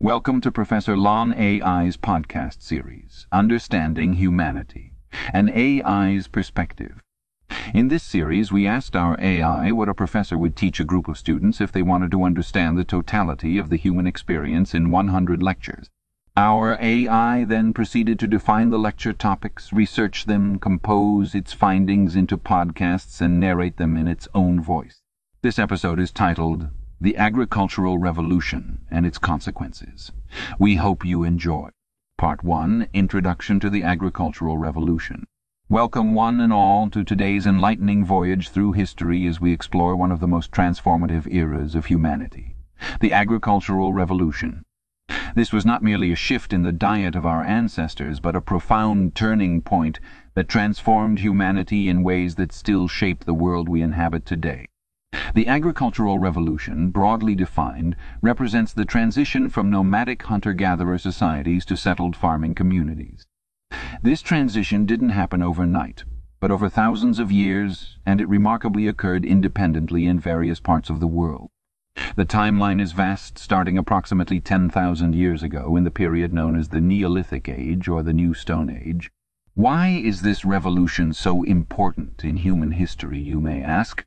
Welcome to Professor Lon A.I.'s podcast series, Understanding Humanity, an AI's Perspective. In this series, we asked our AI what a professor would teach a group of students if they wanted to understand the totality of the human experience in 100 lectures. Our AI then proceeded to define the lecture topics, research them, compose its findings into podcasts, and narrate them in its own voice. This episode is titled the Agricultural Revolution and its Consequences. We hope you enjoy. Part 1 Introduction to the Agricultural Revolution. Welcome one and all to today's enlightening voyage through history as we explore one of the most transformative eras of humanity, the Agricultural Revolution. This was not merely a shift in the diet of our ancestors, but a profound turning point that transformed humanity in ways that still shape the world we inhabit today. The agricultural revolution, broadly defined, represents the transition from nomadic hunter-gatherer societies to settled farming communities. This transition didn't happen overnight, but over thousands of years, and it remarkably occurred independently in various parts of the world. The timeline is vast, starting approximately 10,000 years ago in the period known as the Neolithic Age or the New Stone Age. Why is this revolution so important in human history, you may ask?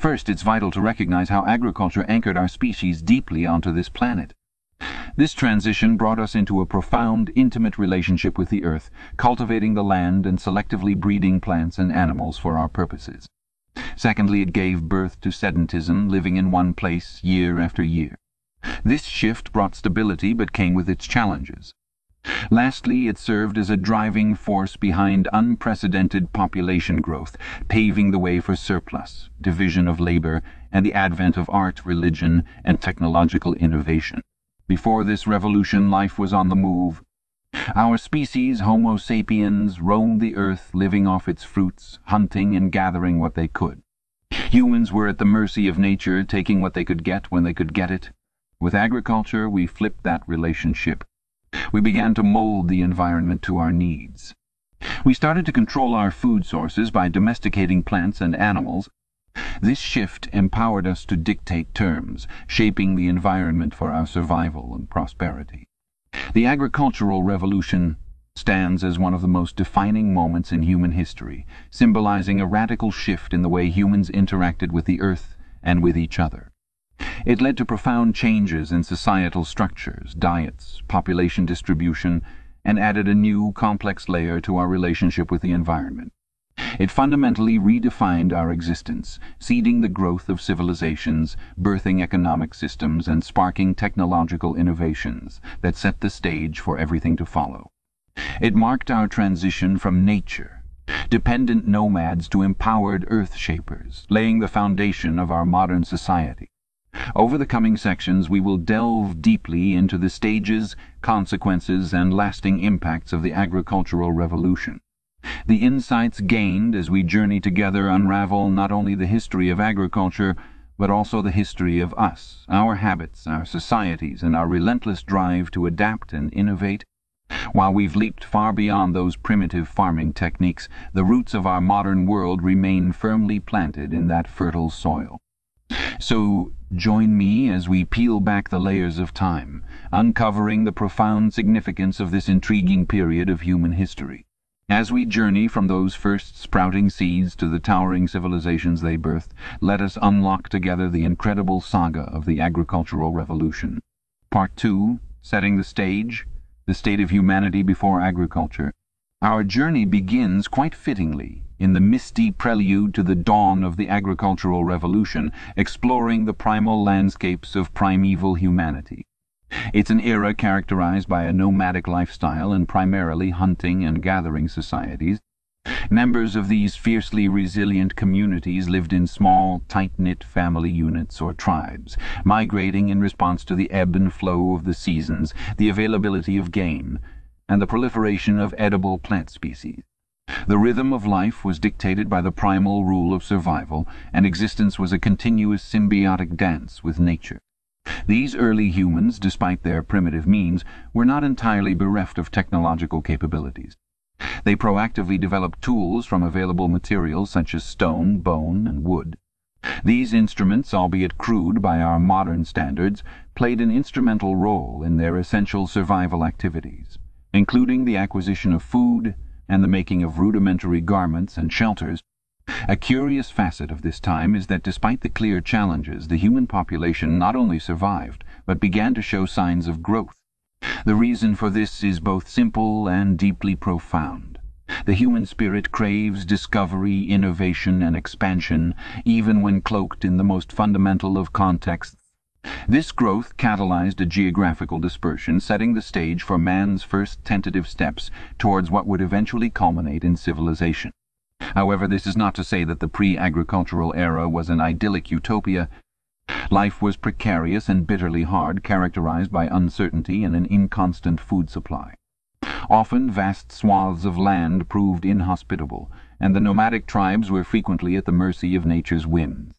First, it's vital to recognize how agriculture anchored our species deeply onto this planet. This transition brought us into a profound, intimate relationship with the earth, cultivating the land and selectively breeding plants and animals for our purposes. Secondly, it gave birth to sedentism, living in one place year after year. This shift brought stability but came with its challenges. Lastly, it served as a driving force behind unprecedented population growth, paving the way for surplus, division of labour, and the advent of art, religion, and technological innovation. Before this revolution life was on the move. Our species, Homo sapiens, roamed the earth, living off its fruits, hunting and gathering what they could. Humans were at the mercy of nature, taking what they could get when they could get it. With agriculture we flipped that relationship. We began to mold the environment to our needs. We started to control our food sources by domesticating plants and animals. This shift empowered us to dictate terms, shaping the environment for our survival and prosperity. The agricultural revolution stands as one of the most defining moments in human history, symbolizing a radical shift in the way humans interacted with the earth and with each other. It led to profound changes in societal structures, diets, population distribution, and added a new, complex layer to our relationship with the environment. It fundamentally redefined our existence, seeding the growth of civilizations, birthing economic systems, and sparking technological innovations that set the stage for everything to follow. It marked our transition from nature, dependent nomads to empowered earth-shapers, laying the foundation of our modern society. Over the coming sections we will delve deeply into the stages, consequences, and lasting impacts of the agricultural revolution. The insights gained as we journey together unravel not only the history of agriculture, but also the history of us, our habits, our societies, and our relentless drive to adapt and innovate. While we've leaped far beyond those primitive farming techniques, the roots of our modern world remain firmly planted in that fertile soil. So join me as we peel back the layers of time, uncovering the profound significance of this intriguing period of human history. As we journey from those first sprouting seeds to the towering civilizations they birthed, let us unlock together the incredible saga of the agricultural revolution. Part 2 Setting the Stage The State of Humanity Before Agriculture Our journey begins, quite fittingly, in the misty prelude to the dawn of the agricultural revolution, exploring the primal landscapes of primeval humanity. It's an era characterized by a nomadic lifestyle and primarily hunting and gathering societies. Members of these fiercely resilient communities lived in small, tight-knit family units or tribes, migrating in response to the ebb and flow of the seasons, the availability of game, and the proliferation of edible plant species. The rhythm of life was dictated by the primal rule of survival, and existence was a continuous symbiotic dance with nature. These early humans, despite their primitive means, were not entirely bereft of technological capabilities. They proactively developed tools from available materials such as stone, bone, and wood. These instruments, albeit crude by our modern standards, played an instrumental role in their essential survival activities, including the acquisition of food and the making of rudimentary garments and shelters. A curious facet of this time is that despite the clear challenges, the human population not only survived, but began to show signs of growth. The reason for this is both simple and deeply profound. The human spirit craves discovery, innovation, and expansion, even when cloaked in the most fundamental of contexts. This growth catalyzed a geographical dispersion, setting the stage for man's first tentative steps towards what would eventually culminate in civilization. However, this is not to say that the pre-agricultural era was an idyllic utopia. Life was precarious and bitterly hard, characterized by uncertainty and an inconstant food supply. Often vast swaths of land proved inhospitable, and the nomadic tribes were frequently at the mercy of nature's whims.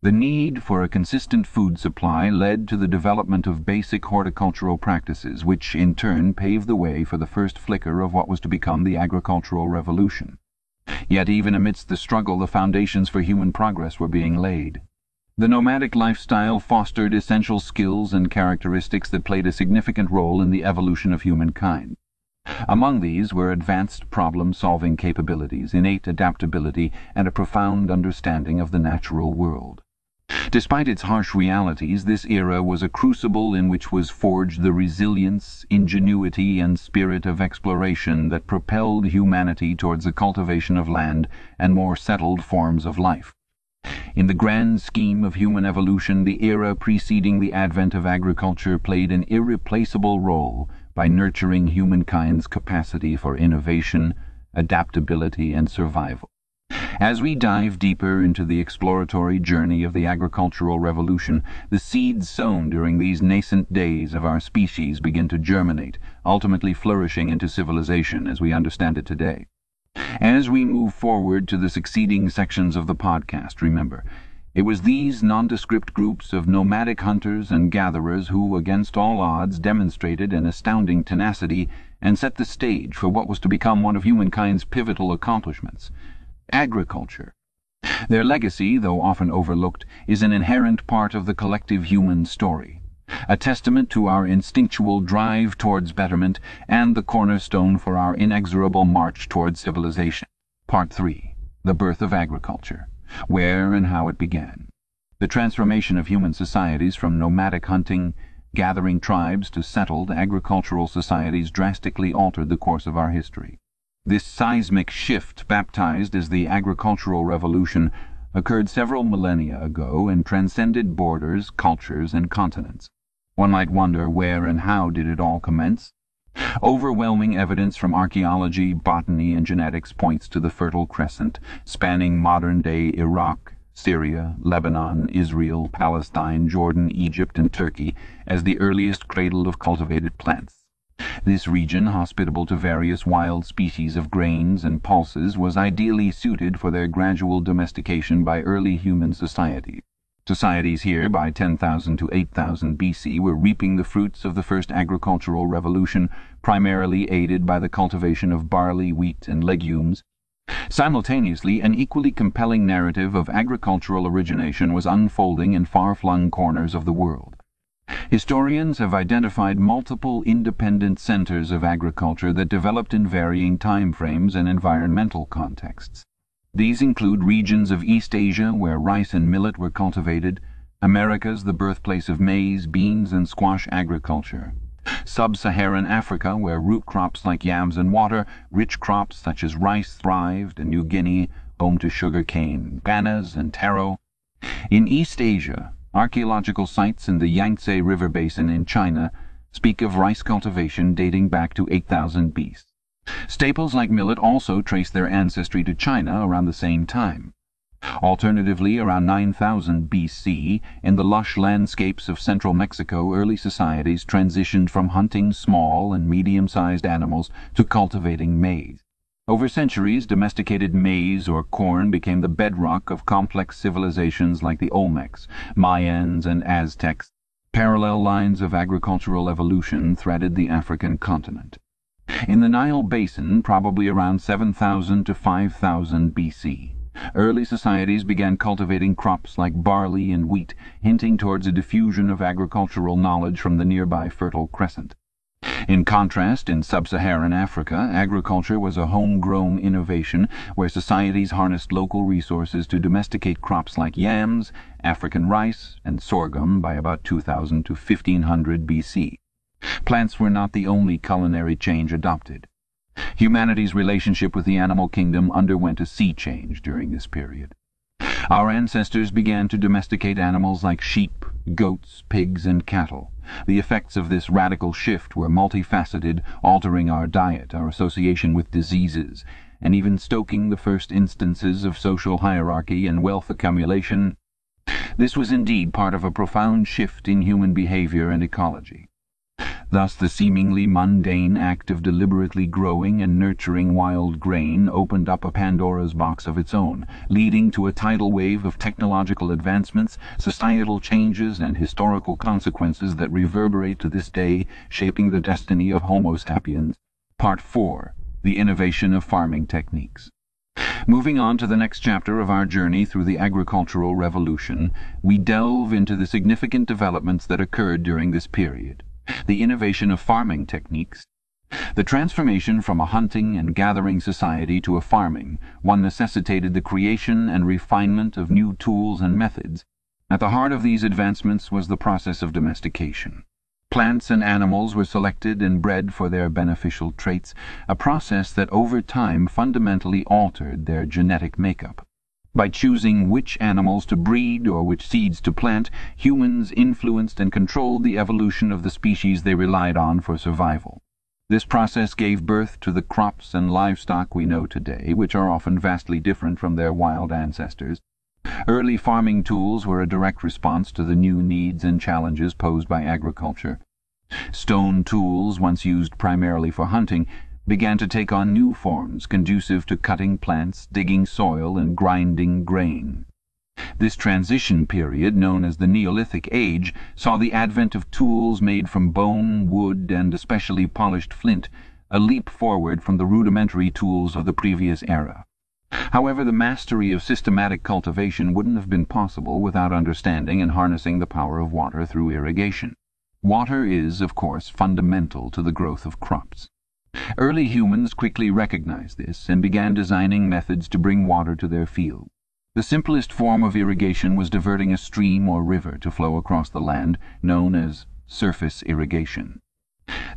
The need for a consistent food supply led to the development of basic horticultural practices, which in turn paved the way for the first flicker of what was to become the agricultural revolution. Yet even amidst the struggle the foundations for human progress were being laid. The nomadic lifestyle fostered essential skills and characteristics that played a significant role in the evolution of humankind. Among these were advanced problem-solving capabilities, innate adaptability, and a profound understanding of the natural world. Despite its harsh realities, this era was a crucible in which was forged the resilience, ingenuity, and spirit of exploration that propelled humanity towards the cultivation of land and more settled forms of life. In the grand scheme of human evolution, the era preceding the advent of agriculture played an irreplaceable role by nurturing humankind's capacity for innovation, adaptability, and survival. As we dive deeper into the exploratory journey of the agricultural revolution, the seeds sown during these nascent days of our species begin to germinate, ultimately flourishing into civilization as we understand it today. As we move forward to the succeeding sections of the podcast, remember, it was these nondescript groups of nomadic hunters and gatherers who, against all odds, demonstrated an astounding tenacity and set the stage for what was to become one of humankind's pivotal accomplishments agriculture. Their legacy, though often overlooked, is an inherent part of the collective human story, a testament to our instinctual drive towards betterment and the cornerstone for our inexorable march towards civilization. Part 3. The Birth of Agriculture. Where and how it began. The transformation of human societies from nomadic hunting, gathering tribes to settled agricultural societies drastically altered the course of our history. This seismic shift, baptized as the agricultural revolution, occurred several millennia ago and transcended borders, cultures, and continents. One might wonder where and how did it all commence? Overwhelming evidence from archaeology, botany, and genetics points to the Fertile Crescent, spanning modern-day Iraq, Syria, Lebanon, Israel, Palestine, Jordan, Egypt, and Turkey, as the earliest cradle of cultivated plants. This region, hospitable to various wild species of grains and pulses, was ideally suited for their gradual domestication by early human societies. Societies here by 10,000 to 8000 BC were reaping the fruits of the first agricultural revolution, primarily aided by the cultivation of barley, wheat, and legumes. Simultaneously, an equally compelling narrative of agricultural origination was unfolding in far-flung corners of the world. Historians have identified multiple independent centers of agriculture that developed in varying time frames and environmental contexts. These include regions of East Asia where rice and millet were cultivated, Americas the birthplace of maize, beans, and squash agriculture, Sub-Saharan Africa where root crops like yams and water, rich crops such as rice thrived, and New Guinea, home to sugar cane, bananas, and taro. In East Asia Archaeological sites in the Yangtze River basin in China speak of rice cultivation dating back to 8000 BC. Staples like millet also trace their ancestry to China around the same time. Alternatively, around 9000 BC, in the lush landscapes of central Mexico, early societies transitioned from hunting small and medium-sized animals to cultivating maize. Over centuries, domesticated maize or corn became the bedrock of complex civilizations like the Olmecs, Mayans, and Aztecs. Parallel lines of agricultural evolution threaded the African continent. In the Nile basin, probably around 7000 to 5000 BC, Early societies began cultivating crops like barley and wheat, hinting towards a diffusion of agricultural knowledge from the nearby Fertile Crescent. In contrast, in sub-Saharan Africa, agriculture was a home-grown innovation where societies harnessed local resources to domesticate crops like yams, African rice, and sorghum by about 2000 to 1500 BC. Plants were not the only culinary change adopted. Humanity's relationship with the animal kingdom underwent a sea change during this period. Our ancestors began to domesticate animals like sheep, goats, pigs, and cattle. The effects of this radical shift were multifaceted, altering our diet, our association with diseases, and even stoking the first instances of social hierarchy and wealth accumulation. This was indeed part of a profound shift in human behavior and ecology. Thus the seemingly mundane act of deliberately growing and nurturing wild grain opened up a Pandora's box of its own, leading to a tidal wave of technological advancements, societal changes, and historical consequences that reverberate to this day, shaping the destiny of Homo sapiens. Part 4. The Innovation of Farming Techniques Moving on to the next chapter of our journey through the agricultural revolution, we delve into the significant developments that occurred during this period the innovation of farming techniques. The transformation from a hunting and gathering society to a farming one necessitated the creation and refinement of new tools and methods. At the heart of these advancements was the process of domestication. Plants and animals were selected and bred for their beneficial traits, a process that over time fundamentally altered their genetic makeup. By choosing which animals to breed or which seeds to plant, humans influenced and controlled the evolution of the species they relied on for survival. This process gave birth to the crops and livestock we know today, which are often vastly different from their wild ancestors. Early farming tools were a direct response to the new needs and challenges posed by agriculture. Stone tools, once used primarily for hunting, began to take on new forms conducive to cutting plants, digging soil, and grinding grain. This transition period, known as the Neolithic Age, saw the advent of tools made from bone, wood, and especially polished flint, a leap forward from the rudimentary tools of the previous era. However, the mastery of systematic cultivation wouldn't have been possible without understanding and harnessing the power of water through irrigation. Water is, of course, fundamental to the growth of crops. Early humans quickly recognized this and began designing methods to bring water to their fields. The simplest form of irrigation was diverting a stream or river to flow across the land, known as surface irrigation.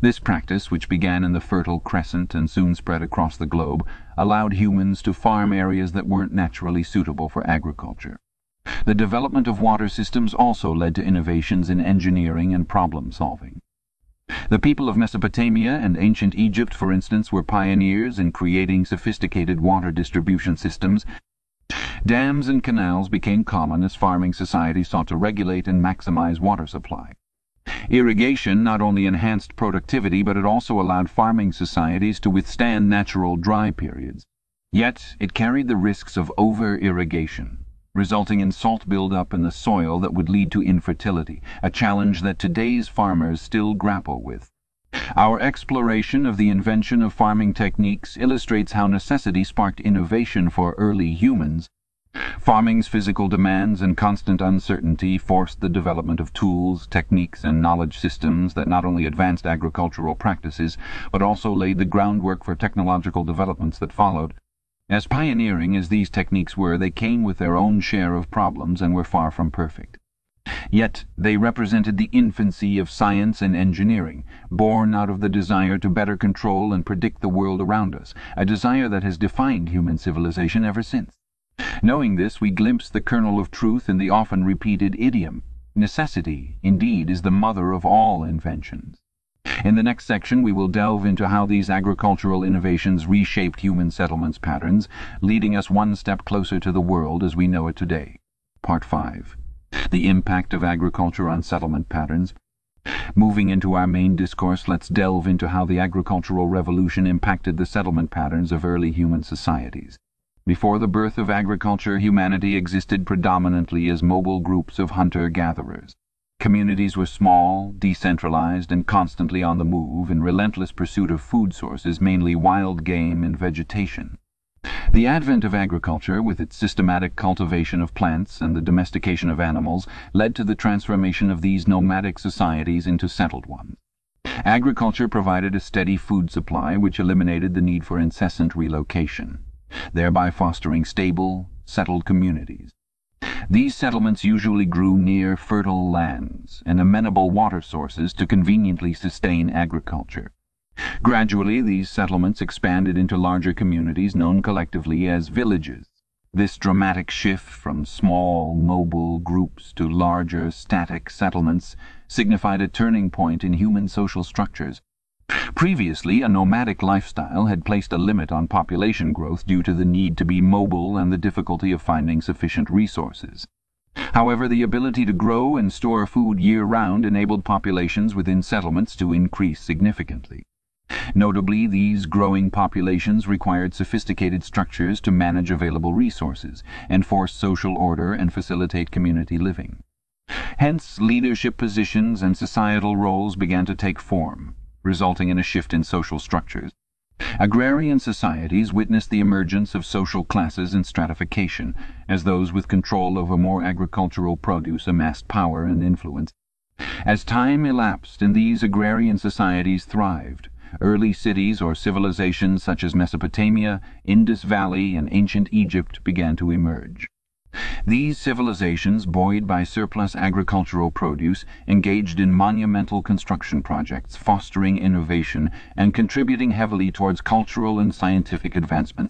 This practice, which began in the Fertile Crescent and soon spread across the globe, allowed humans to farm areas that weren't naturally suitable for agriculture. The development of water systems also led to innovations in engineering and problem solving. The people of Mesopotamia and ancient Egypt, for instance, were pioneers in creating sophisticated water distribution systems. Dams and canals became common as farming societies sought to regulate and maximize water supply. Irrigation not only enhanced productivity, but it also allowed farming societies to withstand natural dry periods. Yet it carried the risks of over-irrigation resulting in salt buildup in the soil that would lead to infertility, a challenge that today's farmers still grapple with. Our exploration of the invention of farming techniques illustrates how necessity sparked innovation for early humans. Farming's physical demands and constant uncertainty forced the development of tools, techniques, and knowledge systems that not only advanced agricultural practices, but also laid the groundwork for technological developments that followed. As pioneering as these techniques were, they came with their own share of problems and were far from perfect. Yet they represented the infancy of science and engineering, born out of the desire to better control and predict the world around us, a desire that has defined human civilization ever since. Knowing this, we glimpse the kernel of truth in the often repeated idiom, Necessity, indeed, is the mother of all inventions. In the next section we will delve into how these agricultural innovations reshaped human settlements patterns, leading us one step closer to the world as we know it today. Part 5. The impact of agriculture on settlement patterns. Moving into our main discourse, let's delve into how the agricultural revolution impacted the settlement patterns of early human societies. Before the birth of agriculture, humanity existed predominantly as mobile groups of hunter-gatherers. Communities were small, decentralized, and constantly on the move, in relentless pursuit of food sources, mainly wild game and vegetation. The advent of agriculture, with its systematic cultivation of plants and the domestication of animals, led to the transformation of these nomadic societies into settled ones. Agriculture provided a steady food supply which eliminated the need for incessant relocation, thereby fostering stable, settled communities. These settlements usually grew near fertile lands and amenable water sources to conveniently sustain agriculture. Gradually these settlements expanded into larger communities known collectively as villages. This dramatic shift from small, mobile groups to larger, static settlements signified a turning point in human social structures. Previously, a nomadic lifestyle had placed a limit on population growth due to the need to be mobile and the difficulty of finding sufficient resources. However, the ability to grow and store food year-round enabled populations within settlements to increase significantly. Notably, these growing populations required sophisticated structures to manage available resources, enforce social order and facilitate community living. Hence, leadership positions and societal roles began to take form, resulting in a shift in social structures. Agrarian societies witnessed the emergence of social classes and stratification, as those with control over more agricultural produce amassed power and influence. As time elapsed and these agrarian societies thrived, Early cities or civilizations such as Mesopotamia, Indus Valley, and ancient Egypt began to emerge. These civilizations, buoyed by surplus agricultural produce, engaged in monumental construction projects, fostering innovation, and contributing heavily towards cultural and scientific advancement.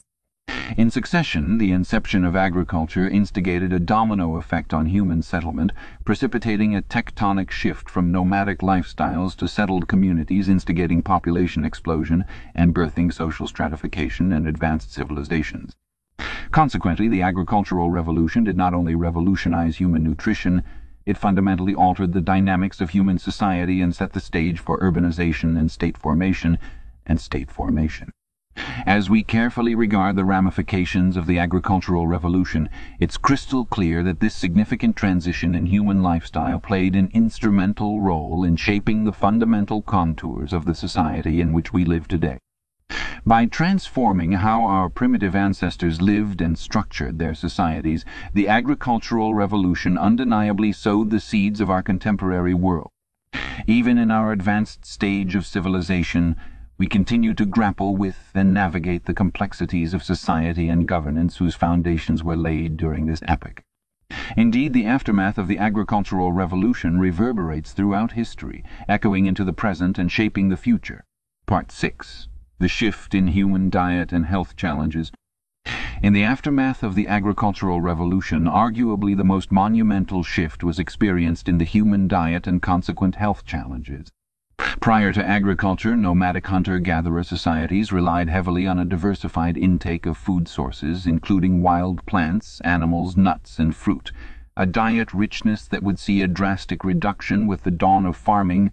In succession, the inception of agriculture instigated a domino effect on human settlement, precipitating a tectonic shift from nomadic lifestyles to settled communities instigating population explosion and birthing social stratification and advanced civilizations. Consequently, the agricultural revolution did not only revolutionize human nutrition, it fundamentally altered the dynamics of human society and set the stage for urbanization and state formation and state formation. As we carefully regard the ramifications of the agricultural revolution, it's crystal clear that this significant transition in human lifestyle played an instrumental role in shaping the fundamental contours of the society in which we live today. By transforming how our primitive ancestors lived and structured their societies, the agricultural revolution undeniably sowed the seeds of our contemporary world. Even in our advanced stage of civilization, we continue to grapple with and navigate the complexities of society and governance whose foundations were laid during this epoch. Indeed, the aftermath of the agricultural revolution reverberates throughout history, echoing into the present and shaping the future. Part 6. The shift in human diet and health challenges. In the aftermath of the agricultural revolution, arguably the most monumental shift was experienced in the human diet and consequent health challenges. Prior to agriculture, nomadic hunter-gatherer societies relied heavily on a diversified intake of food sources, including wild plants, animals, nuts, and fruit, a diet richness that would see a drastic reduction with the dawn of farming.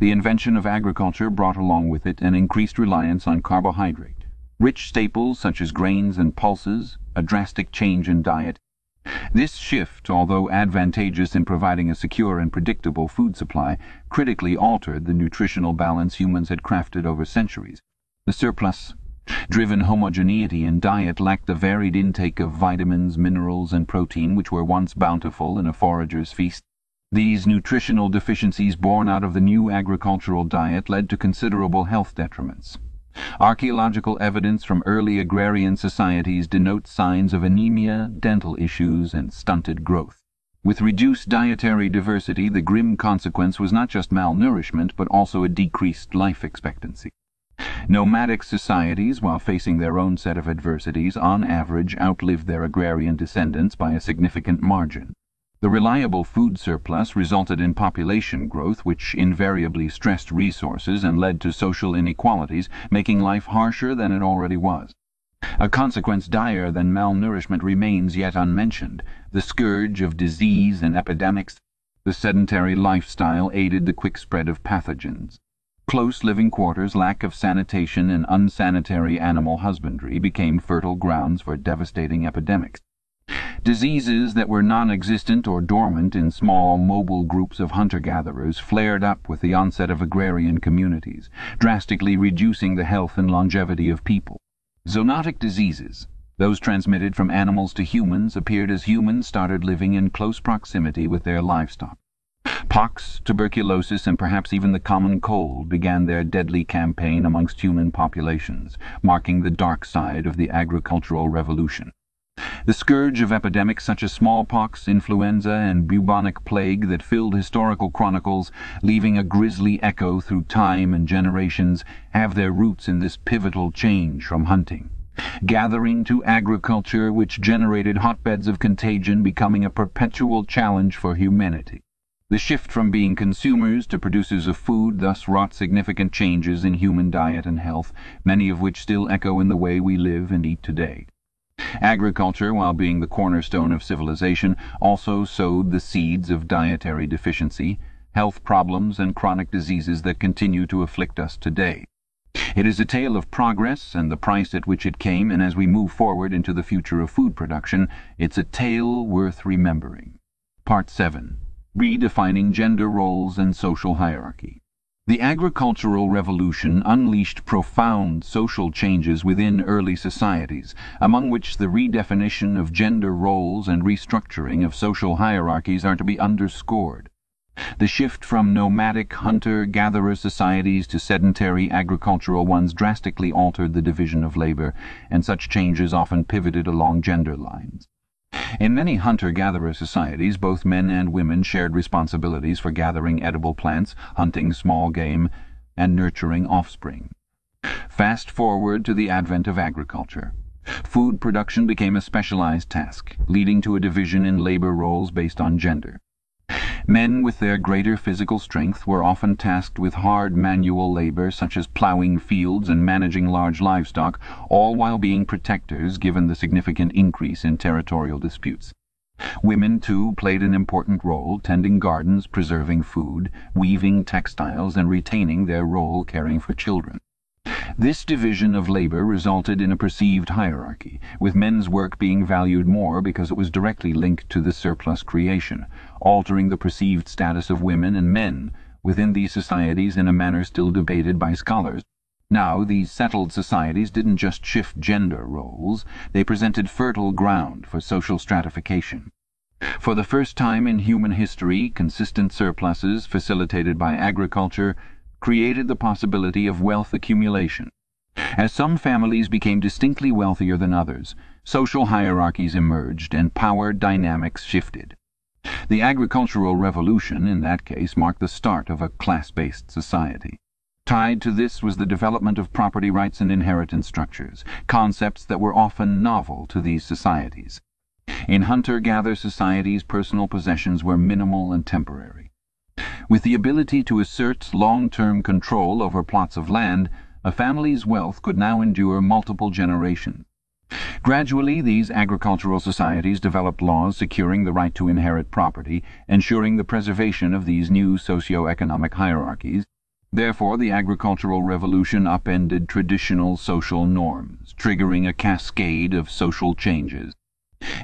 The invention of agriculture brought along with it an increased reliance on carbohydrate. Rich staples such as grains and pulses, a drastic change in diet, this shift, although advantageous in providing a secure and predictable food supply, critically altered the nutritional balance humans had crafted over centuries. The surplus driven homogeneity in diet lacked the varied intake of vitamins, minerals, and protein which were once bountiful in a forager's feast. These nutritional deficiencies born out of the new agricultural diet led to considerable health detriments. Archaeological evidence from early agrarian societies denotes signs of anemia, dental issues, and stunted growth. With reduced dietary diversity, the grim consequence was not just malnourishment, but also a decreased life expectancy. Nomadic societies, while facing their own set of adversities, on average outlived their agrarian descendants by a significant margin. The reliable food surplus resulted in population growth which invariably stressed resources and led to social inequalities, making life harsher than it already was. A consequence dire than malnourishment remains yet unmentioned, the scourge of disease and epidemics. The sedentary lifestyle aided the quick spread of pathogens. Close living quarters, lack of sanitation, and unsanitary animal husbandry became fertile grounds for devastating epidemics. Diseases that were non-existent or dormant in small, mobile groups of hunter-gatherers flared up with the onset of agrarian communities, drastically reducing the health and longevity of people. Zoonotic diseases, Those transmitted from animals to humans appeared as humans started living in close proximity with their livestock. Pox, tuberculosis, and perhaps even the common cold began their deadly campaign amongst human populations, marking the dark side of the agricultural revolution. The scourge of epidemics such as smallpox, influenza, and bubonic plague that filled historical chronicles, leaving a grisly echo through time and generations, have their roots in this pivotal change from hunting. Gathering to agriculture which generated hotbeds of contagion becoming a perpetual challenge for humanity. The shift from being consumers to producers of food thus wrought significant changes in human diet and health, many of which still echo in the way we live and eat today. Agriculture, while being the cornerstone of civilization, also sowed the seeds of dietary deficiency, health problems and chronic diseases that continue to afflict us today. It is a tale of progress and the price at which it came, and as we move forward into the future of food production, it's a tale worth remembering. Part 7. Redefining Gender Roles and Social Hierarchy the agricultural revolution unleashed profound social changes within early societies, among which the redefinition of gender roles and restructuring of social hierarchies are to be underscored. The shift from nomadic hunter-gatherer societies to sedentary agricultural ones drastically altered the division of labour, and such changes often pivoted along gender lines. In many hunter-gatherer societies both men and women shared responsibilities for gathering edible plants, hunting small game, and nurturing offspring. Fast forward to the advent of agriculture. Food production became a specialized task, leading to a division in labor roles based on gender. Men with their greater physical strength were often tasked with hard manual labour such as ploughing fields and managing large livestock, all while being protectors given the significant increase in territorial disputes. Women, too, played an important role, tending gardens, preserving food, weaving textiles, and retaining their role caring for children. This division of labour resulted in a perceived hierarchy, with men's work being valued more because it was directly linked to the surplus creation, altering the perceived status of women and men within these societies in a manner still debated by scholars. Now, these settled societies didn't just shift gender roles, they presented fertile ground for social stratification. For the first time in human history, consistent surpluses, facilitated by agriculture, created the possibility of wealth accumulation. As some families became distinctly wealthier than others, social hierarchies emerged and power dynamics shifted. The agricultural revolution, in that case, marked the start of a class-based society. Tied to this was the development of property rights and inheritance structures, concepts that were often novel to these societies. In hunter-gatherer societies, personal possessions were minimal and temporary. With the ability to assert long-term control over plots of land, a family's wealth could now endure multiple generations. Gradually these agricultural societies developed laws securing the right to inherit property, ensuring the preservation of these new socio-economic hierarchies. Therefore the agricultural revolution upended traditional social norms, triggering a cascade of social changes.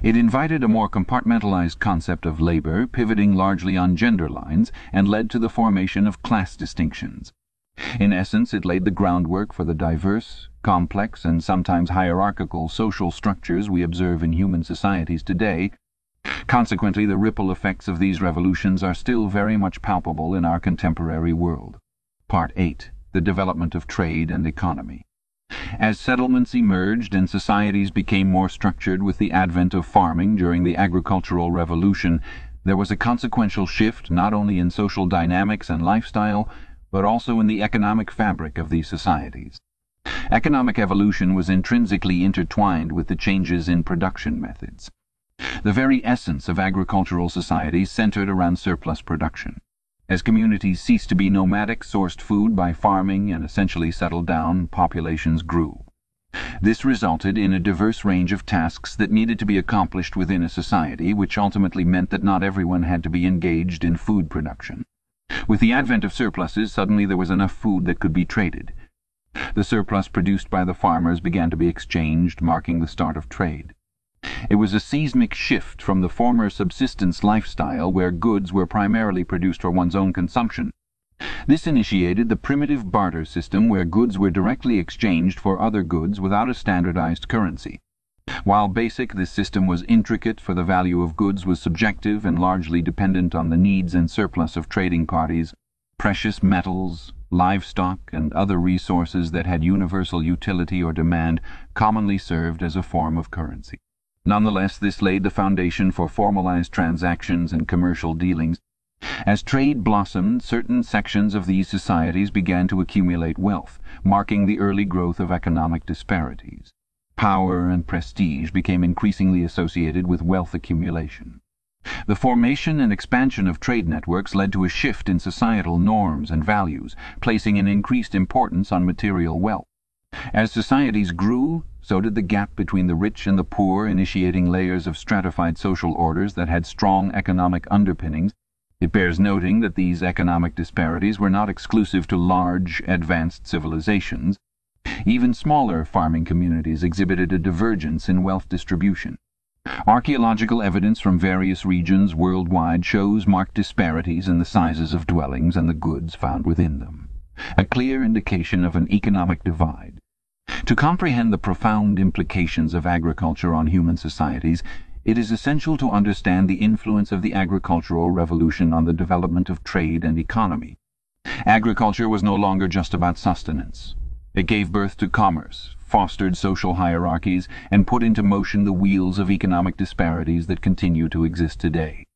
It invited a more compartmentalized concept of labour, pivoting largely on gender lines, and led to the formation of class distinctions. In essence it laid the groundwork for the diverse, complex, and sometimes hierarchical social structures we observe in human societies today. Consequently the ripple effects of these revolutions are still very much palpable in our contemporary world. Part 8. The Development of Trade and Economy as settlements emerged and societies became more structured with the advent of farming during the agricultural revolution, there was a consequential shift not only in social dynamics and lifestyle, but also in the economic fabric of these societies. Economic evolution was intrinsically intertwined with the changes in production methods. The very essence of agricultural societies centered around surplus production. As communities ceased to be nomadic, sourced food by farming, and essentially settled down, populations grew. This resulted in a diverse range of tasks that needed to be accomplished within a society, which ultimately meant that not everyone had to be engaged in food production. With the advent of surpluses, suddenly there was enough food that could be traded. The surplus produced by the farmers began to be exchanged, marking the start of trade. It was a seismic shift from the former subsistence lifestyle where goods were primarily produced for one's own consumption. This initiated the primitive barter system where goods were directly exchanged for other goods without a standardized currency. While basic, this system was intricate, for the value of goods was subjective and largely dependent on the needs and surplus of trading parties. Precious metals, livestock, and other resources that had universal utility or demand commonly served as a form of currency. Nonetheless, this laid the foundation for formalized transactions and commercial dealings. As trade blossomed, certain sections of these societies began to accumulate wealth, marking the early growth of economic disparities. Power and prestige became increasingly associated with wealth accumulation. The formation and expansion of trade networks led to a shift in societal norms and values, placing an increased importance on material wealth. As societies grew, so did the gap between the rich and the poor, initiating layers of stratified social orders that had strong economic underpinnings. It bears noting that these economic disparities were not exclusive to large, advanced civilizations. Even smaller farming communities exhibited a divergence in wealth distribution. Archaeological evidence from various regions worldwide shows marked disparities in the sizes of dwellings and the goods found within them, a clear indication of an economic divide. To comprehend the profound implications of agriculture on human societies, it is essential to understand the influence of the agricultural revolution on the development of trade and economy. Agriculture was no longer just about sustenance. It gave birth to commerce, fostered social hierarchies, and put into motion the wheels of economic disparities that continue to exist today.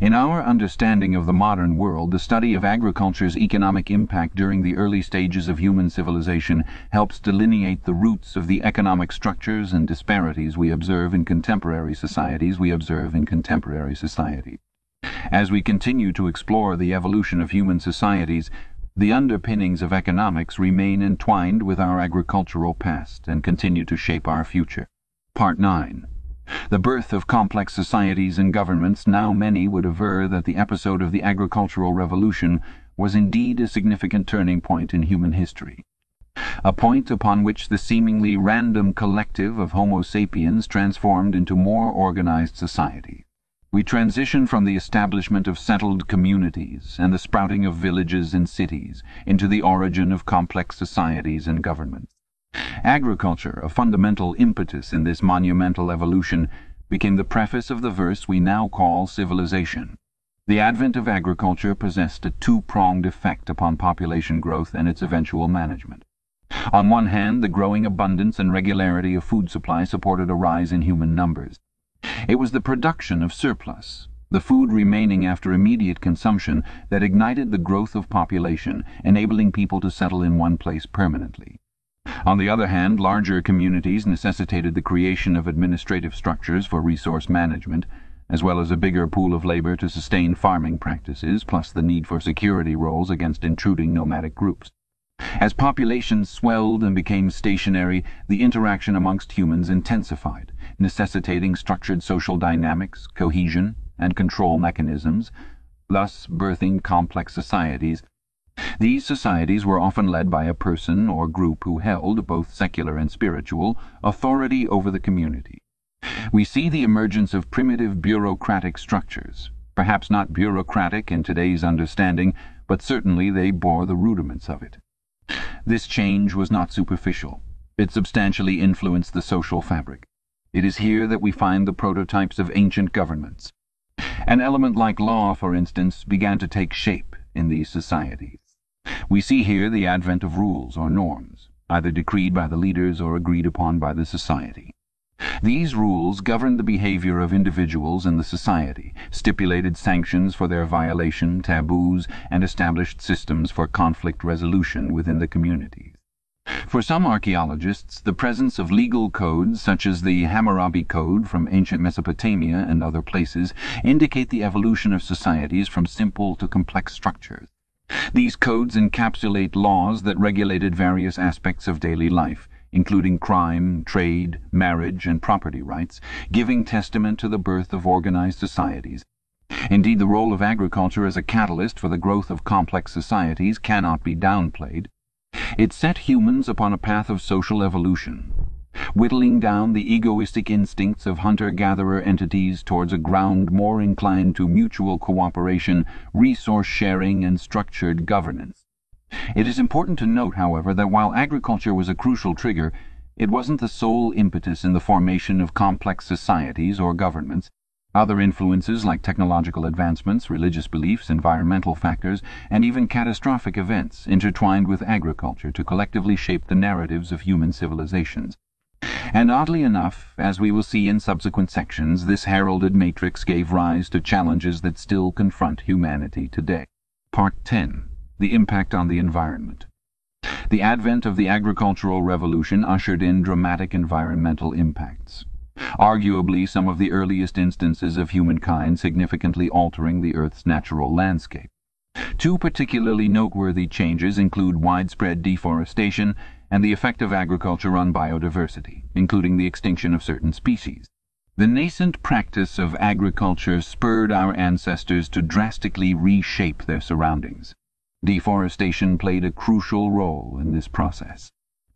In our understanding of the modern world, the study of agriculture's economic impact during the early stages of human civilization helps delineate the roots of the economic structures and disparities we observe in contemporary societies we observe in contemporary society. As we continue to explore the evolution of human societies, the underpinnings of economics remain entwined with our agricultural past and continue to shape our future. Part 9. The birth of complex societies and governments now many would aver that the episode of the agricultural revolution was indeed a significant turning point in human history. A point upon which the seemingly random collective of Homo sapiens transformed into more organized society. We transition from the establishment of settled communities and the sprouting of villages and cities into the origin of complex societies and governments. Agriculture, a fundamental impetus in this monumental evolution, became the preface of the verse we now call civilization. The advent of agriculture possessed a two-pronged effect upon population growth and its eventual management. On one hand, the growing abundance and regularity of food supply supported a rise in human numbers. It was the production of surplus, the food remaining after immediate consumption, that ignited the growth of population, enabling people to settle in one place permanently. On the other hand, larger communities necessitated the creation of administrative structures for resource management, as well as a bigger pool of labour to sustain farming practices, plus the need for security roles against intruding nomadic groups. As populations swelled and became stationary, the interaction amongst humans intensified necessitating structured social dynamics, cohesion, and control mechanisms, thus birthing complex societies. These societies were often led by a person or group who held, both secular and spiritual, authority over the community. We see the emergence of primitive bureaucratic structures, perhaps not bureaucratic in today's understanding, but certainly they bore the rudiments of it. This change was not superficial. It substantially influenced the social fabric. It is here that we find the prototypes of ancient governments. An element like law, for instance, began to take shape in these societies. We see here the advent of rules or norms, either decreed by the leaders or agreed upon by the society. These rules governed the behavior of individuals in the society, stipulated sanctions for their violation, taboos, and established systems for conflict resolution within the communities. For some archaeologists, the presence of legal codes such as the Hammurabi Code from ancient Mesopotamia and other places indicate the evolution of societies from simple to complex structures. These codes encapsulate laws that regulated various aspects of daily life, including crime, trade, marriage, and property rights, giving testament to the birth of organized societies. Indeed, the role of agriculture as a catalyst for the growth of complex societies cannot be downplayed. It set humans upon a path of social evolution, whittling down the egoistic instincts of hunter-gatherer entities towards a ground more inclined to mutual cooperation, resource sharing, and structured governance. It is important to note, however, that while agriculture was a crucial trigger, it wasn't the sole impetus in the formation of complex societies or governments. Other influences like technological advancements, religious beliefs, environmental factors, and even catastrophic events intertwined with agriculture to collectively shape the narratives of human civilizations. And oddly enough, as we will see in subsequent sections, this heralded matrix gave rise to challenges that still confront humanity today. Part 10. The Impact on the Environment The advent of the agricultural revolution ushered in dramatic environmental impacts arguably some of the earliest instances of humankind significantly altering the Earth's natural landscape. Two particularly noteworthy changes include widespread deforestation and the effect of agriculture on biodiversity, including the extinction of certain species. The nascent practice of agriculture spurred our ancestors to drastically reshape their surroundings. Deforestation played a crucial role in this process.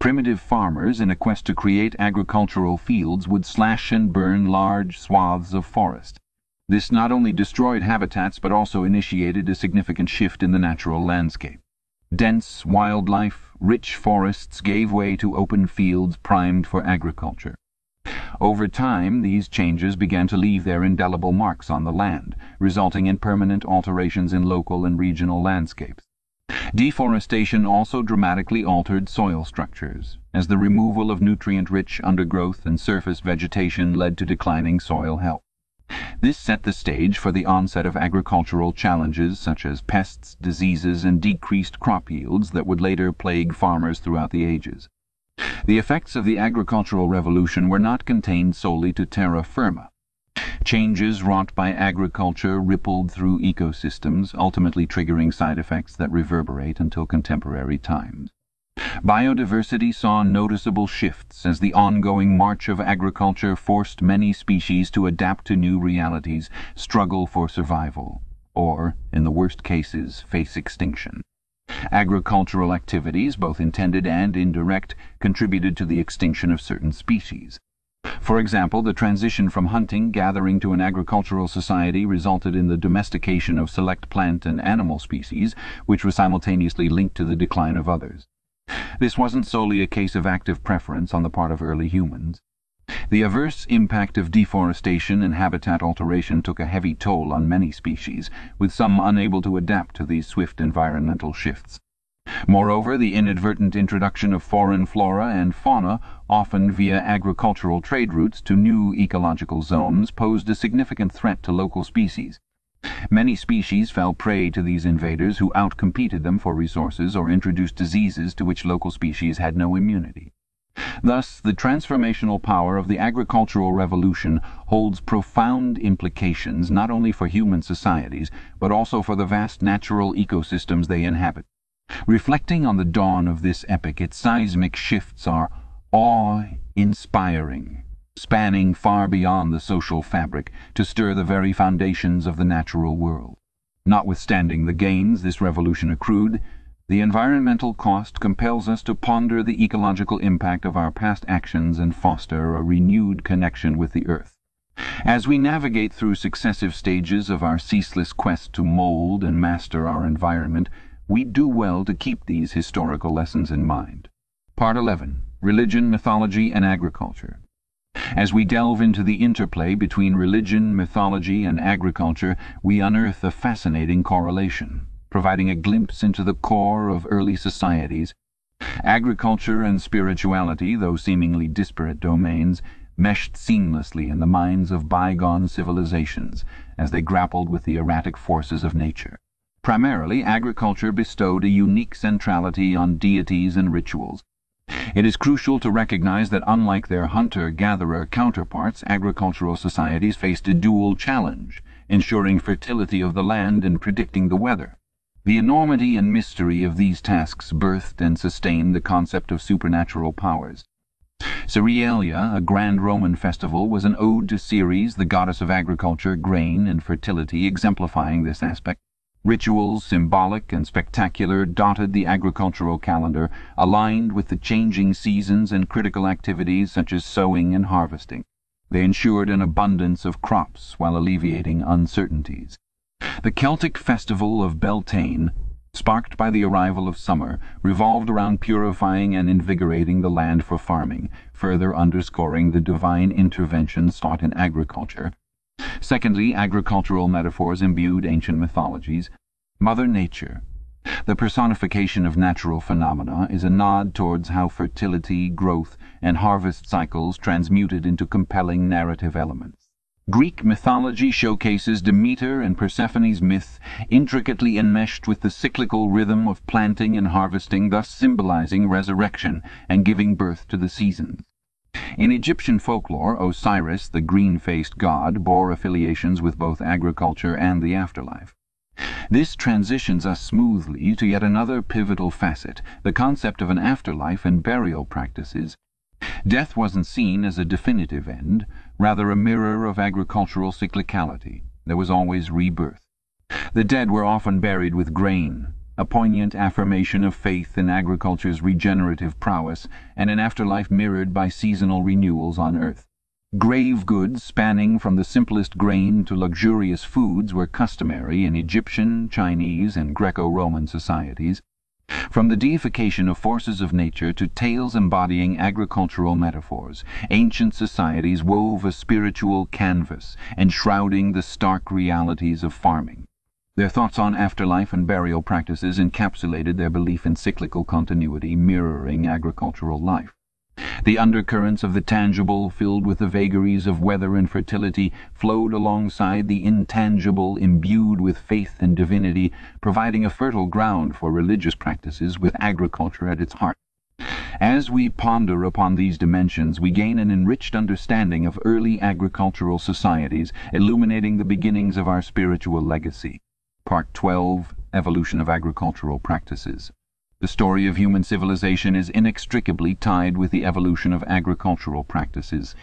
Primitive farmers, in a quest to create agricultural fields, would slash and burn large swaths of forest. This not only destroyed habitats but also initiated a significant shift in the natural landscape. Dense wildlife, rich forests gave way to open fields primed for agriculture. Over time these changes began to leave their indelible marks on the land, resulting in permanent alterations in local and regional landscapes. Deforestation also dramatically altered soil structures, as the removal of nutrient-rich undergrowth and surface vegetation led to declining soil health. This set the stage for the onset of agricultural challenges such as pests, diseases, and decreased crop yields that would later plague farmers throughout the ages. The effects of the agricultural revolution were not contained solely to terra firma. Changes wrought by agriculture rippled through ecosystems, ultimately triggering side effects that reverberate until contemporary times. Biodiversity saw noticeable shifts as the ongoing march of agriculture forced many species to adapt to new realities, struggle for survival, or, in the worst cases, face extinction. Agricultural activities, both intended and indirect, contributed to the extinction of certain species. For example, the transition from hunting gathering to an agricultural society resulted in the domestication of select plant and animal species, which was simultaneously linked to the decline of others. This wasn't solely a case of active preference on the part of early humans. The adverse impact of deforestation and habitat alteration took a heavy toll on many species, with some unable to adapt to these swift environmental shifts. Moreover, the inadvertent introduction of foreign flora and fauna, often via agricultural trade routes to new ecological zones, posed a significant threat to local species. Many species fell prey to these invaders who outcompeted them for resources or introduced diseases to which local species had no immunity. Thus the transformational power of the agricultural revolution holds profound implications not only for human societies, but also for the vast natural ecosystems they inhabit. Reflecting on the dawn of this epoch its seismic shifts are awe-inspiring, spanning far beyond the social fabric, to stir the very foundations of the natural world. Notwithstanding the gains this revolution accrued, the environmental cost compels us to ponder the ecological impact of our past actions and foster a renewed connection with the earth. As we navigate through successive stages of our ceaseless quest to mould and master our environment, we do well to keep these historical lessons in mind. Part 11. Religion, Mythology and Agriculture As we delve into the interplay between religion, mythology and agriculture, we unearth a fascinating correlation, providing a glimpse into the core of early societies. Agriculture and spirituality, though seemingly disparate domains, meshed seamlessly in the minds of bygone civilizations as they grappled with the erratic forces of nature. Primarily, agriculture bestowed a unique centrality on deities and rituals. It is crucial to recognize that unlike their hunter-gatherer counterparts, agricultural societies faced a dual challenge, ensuring fertility of the land and predicting the weather. The enormity and mystery of these tasks birthed and sustained the concept of supernatural powers. Cerealia, a grand Roman festival, was an ode to Ceres, the goddess of agriculture, grain, and fertility, exemplifying this aspect. Rituals, symbolic and spectacular, dotted the agricultural calendar, aligned with the changing seasons and critical activities such as sowing and harvesting. They ensured an abundance of crops while alleviating uncertainties. The Celtic festival of Beltane, sparked by the arrival of summer, revolved around purifying and invigorating the land for farming, further underscoring the divine intervention sought in agriculture. Secondly, agricultural metaphors imbued ancient mythologies. Mother Nature, the personification of natural phenomena, is a nod towards how fertility, growth, and harvest cycles transmuted into compelling narrative elements. Greek mythology showcases Demeter and Persephone's myth intricately enmeshed with the cyclical rhythm of planting and harvesting, thus symbolizing resurrection and giving birth to the seasons. In Egyptian folklore, Osiris, the green-faced god, bore affiliations with both agriculture and the afterlife. This transitions us smoothly to yet another pivotal facet, the concept of an afterlife and burial practices. Death wasn't seen as a definitive end, rather a mirror of agricultural cyclicality. There was always rebirth. The dead were often buried with grain, a poignant affirmation of faith in agriculture's regenerative prowess and an afterlife mirrored by seasonal renewals on earth. Grave goods spanning from the simplest grain to luxurious foods were customary in Egyptian, Chinese, and Greco-Roman societies. From the deification of forces of nature to tales embodying agricultural metaphors, ancient societies wove a spiritual canvas enshrouding the stark realities of farming. Their thoughts on afterlife and burial practices encapsulated their belief in cyclical continuity mirroring agricultural life. The undercurrents of the tangible, filled with the vagaries of weather and fertility, flowed alongside the intangible, imbued with faith and divinity, providing a fertile ground for religious practices with agriculture at its heart. As we ponder upon these dimensions, we gain an enriched understanding of early agricultural societies, illuminating the beginnings of our spiritual legacy. Part 12 Evolution of Agricultural Practices the story of human civilization is inextricably tied with the evolution of agricultural practices.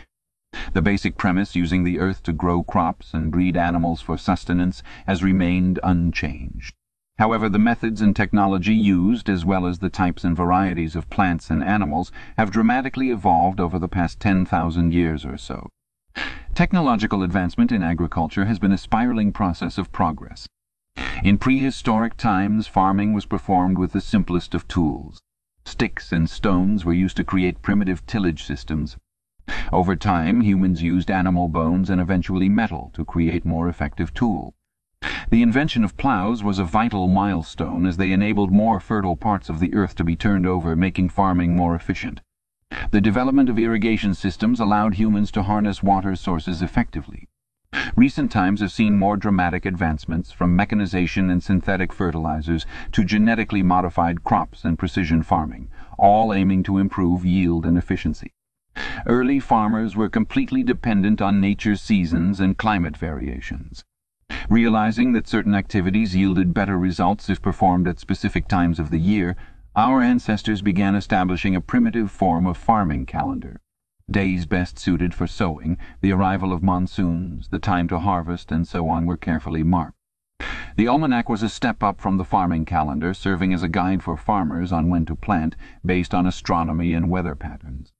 The basic premise, using the earth to grow crops and breed animals for sustenance, has remained unchanged. However, the methods and technology used, as well as the types and varieties of plants and animals, have dramatically evolved over the past 10,000 years or so. Technological advancement in agriculture has been a spiraling process of progress. In prehistoric times farming was performed with the simplest of tools. Sticks and stones were used to create primitive tillage systems. Over time humans used animal bones and eventually metal to create more effective tools. The invention of ploughs was a vital milestone as they enabled more fertile parts of the earth to be turned over, making farming more efficient. The development of irrigation systems allowed humans to harness water sources effectively. Recent times have seen more dramatic advancements, from mechanization and synthetic fertilizers to genetically modified crops and precision farming, all aiming to improve yield and efficiency. Early farmers were completely dependent on nature's seasons and climate variations. Realizing that certain activities yielded better results if performed at specific times of the year, our ancestors began establishing a primitive form of farming calendar. Days best suited for sowing, the arrival of monsoons, the time to harvest, and so on were carefully marked. The almanac was a step up from the farming calendar, serving as a guide for farmers on when to plant, based on astronomy and weather patterns.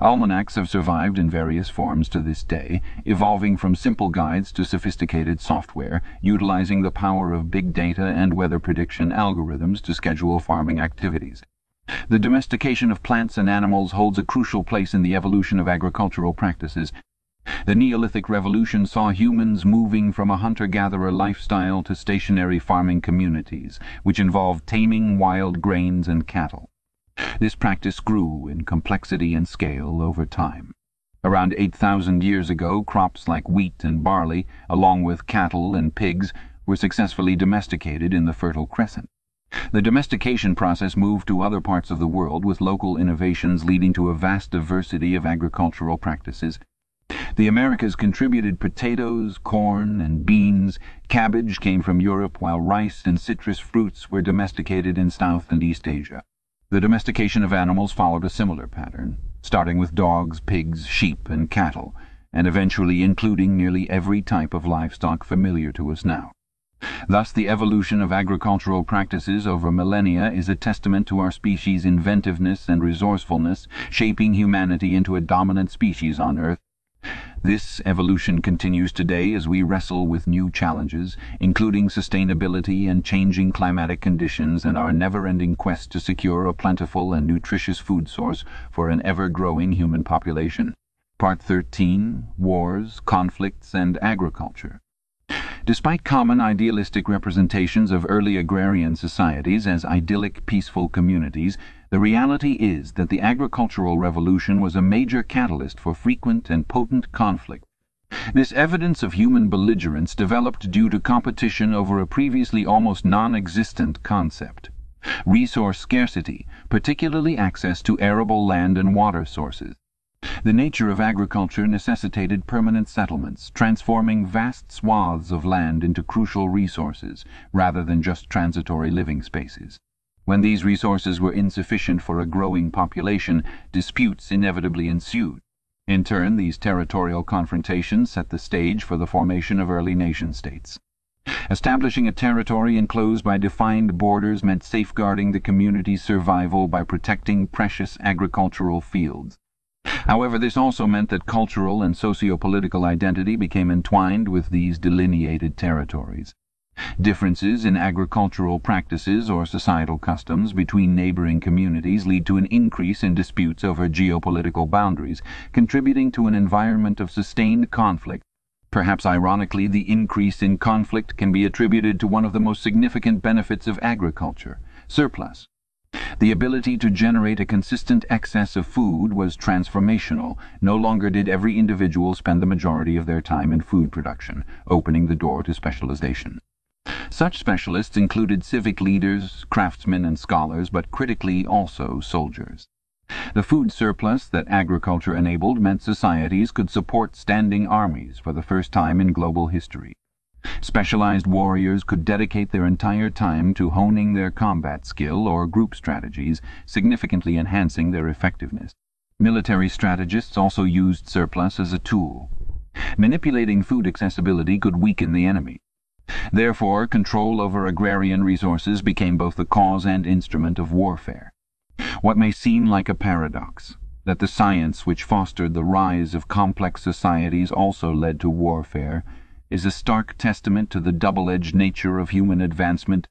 Almanacs have survived in various forms to this day, evolving from simple guides to sophisticated software, utilizing the power of big data and weather prediction algorithms to schedule farming activities. The domestication of plants and animals holds a crucial place in the evolution of agricultural practices. The Neolithic Revolution saw humans moving from a hunter-gatherer lifestyle to stationary farming communities, which involved taming wild grains and cattle. This practice grew in complexity and scale over time. Around 8,000 years ago, crops like wheat and barley, along with cattle and pigs, were successfully domesticated in the Fertile Crescent. The domestication process moved to other parts of the world, with local innovations leading to a vast diversity of agricultural practices. The Americas contributed potatoes, corn, and beans. Cabbage came from Europe, while rice and citrus fruits were domesticated in South and East Asia. The domestication of animals followed a similar pattern, starting with dogs, pigs, sheep, and cattle, and eventually including nearly every type of livestock familiar to us now. Thus the evolution of agricultural practices over millennia is a testament to our species' inventiveness and resourcefulness, shaping humanity into a dominant species on Earth. This evolution continues today as we wrestle with new challenges, including sustainability and changing climatic conditions and our never-ending quest to secure a plentiful and nutritious food source for an ever-growing human population. Part 13 Wars, Conflicts and Agriculture Despite common idealistic representations of early agrarian societies as idyllic, peaceful communities, the reality is that the agricultural revolution was a major catalyst for frequent and potent conflict. This evidence of human belligerence developed due to competition over a previously almost non-existent concept. Resource scarcity, particularly access to arable land and water sources. The nature of agriculture necessitated permanent settlements, transforming vast swaths of land into crucial resources, rather than just transitory living spaces. When these resources were insufficient for a growing population, disputes inevitably ensued. In turn, these territorial confrontations set the stage for the formation of early nation-states. Establishing a territory enclosed by defined borders meant safeguarding the community's survival by protecting precious agricultural fields. However, this also meant that cultural and socio-political identity became entwined with these delineated territories. Differences in agricultural practices or societal customs between neighbouring communities lead to an increase in disputes over geopolitical boundaries, contributing to an environment of sustained conflict. Perhaps ironically, the increase in conflict can be attributed to one of the most significant benefits of agriculture surplus. The ability to generate a consistent excess of food was transformational. No longer did every individual spend the majority of their time in food production, opening the door to specialization. Such specialists included civic leaders, craftsmen and scholars, but critically also soldiers. The food surplus that agriculture enabled meant societies could support standing armies for the first time in global history. Specialized warriors could dedicate their entire time to honing their combat skill or group strategies, significantly enhancing their effectiveness. Military strategists also used surplus as a tool. Manipulating food accessibility could weaken the enemy. Therefore, control over agrarian resources became both the cause and instrument of warfare. What may seem like a paradox, that the science which fostered the rise of complex societies also led to warfare, is a stark testament to the double-edged nature of human advancement.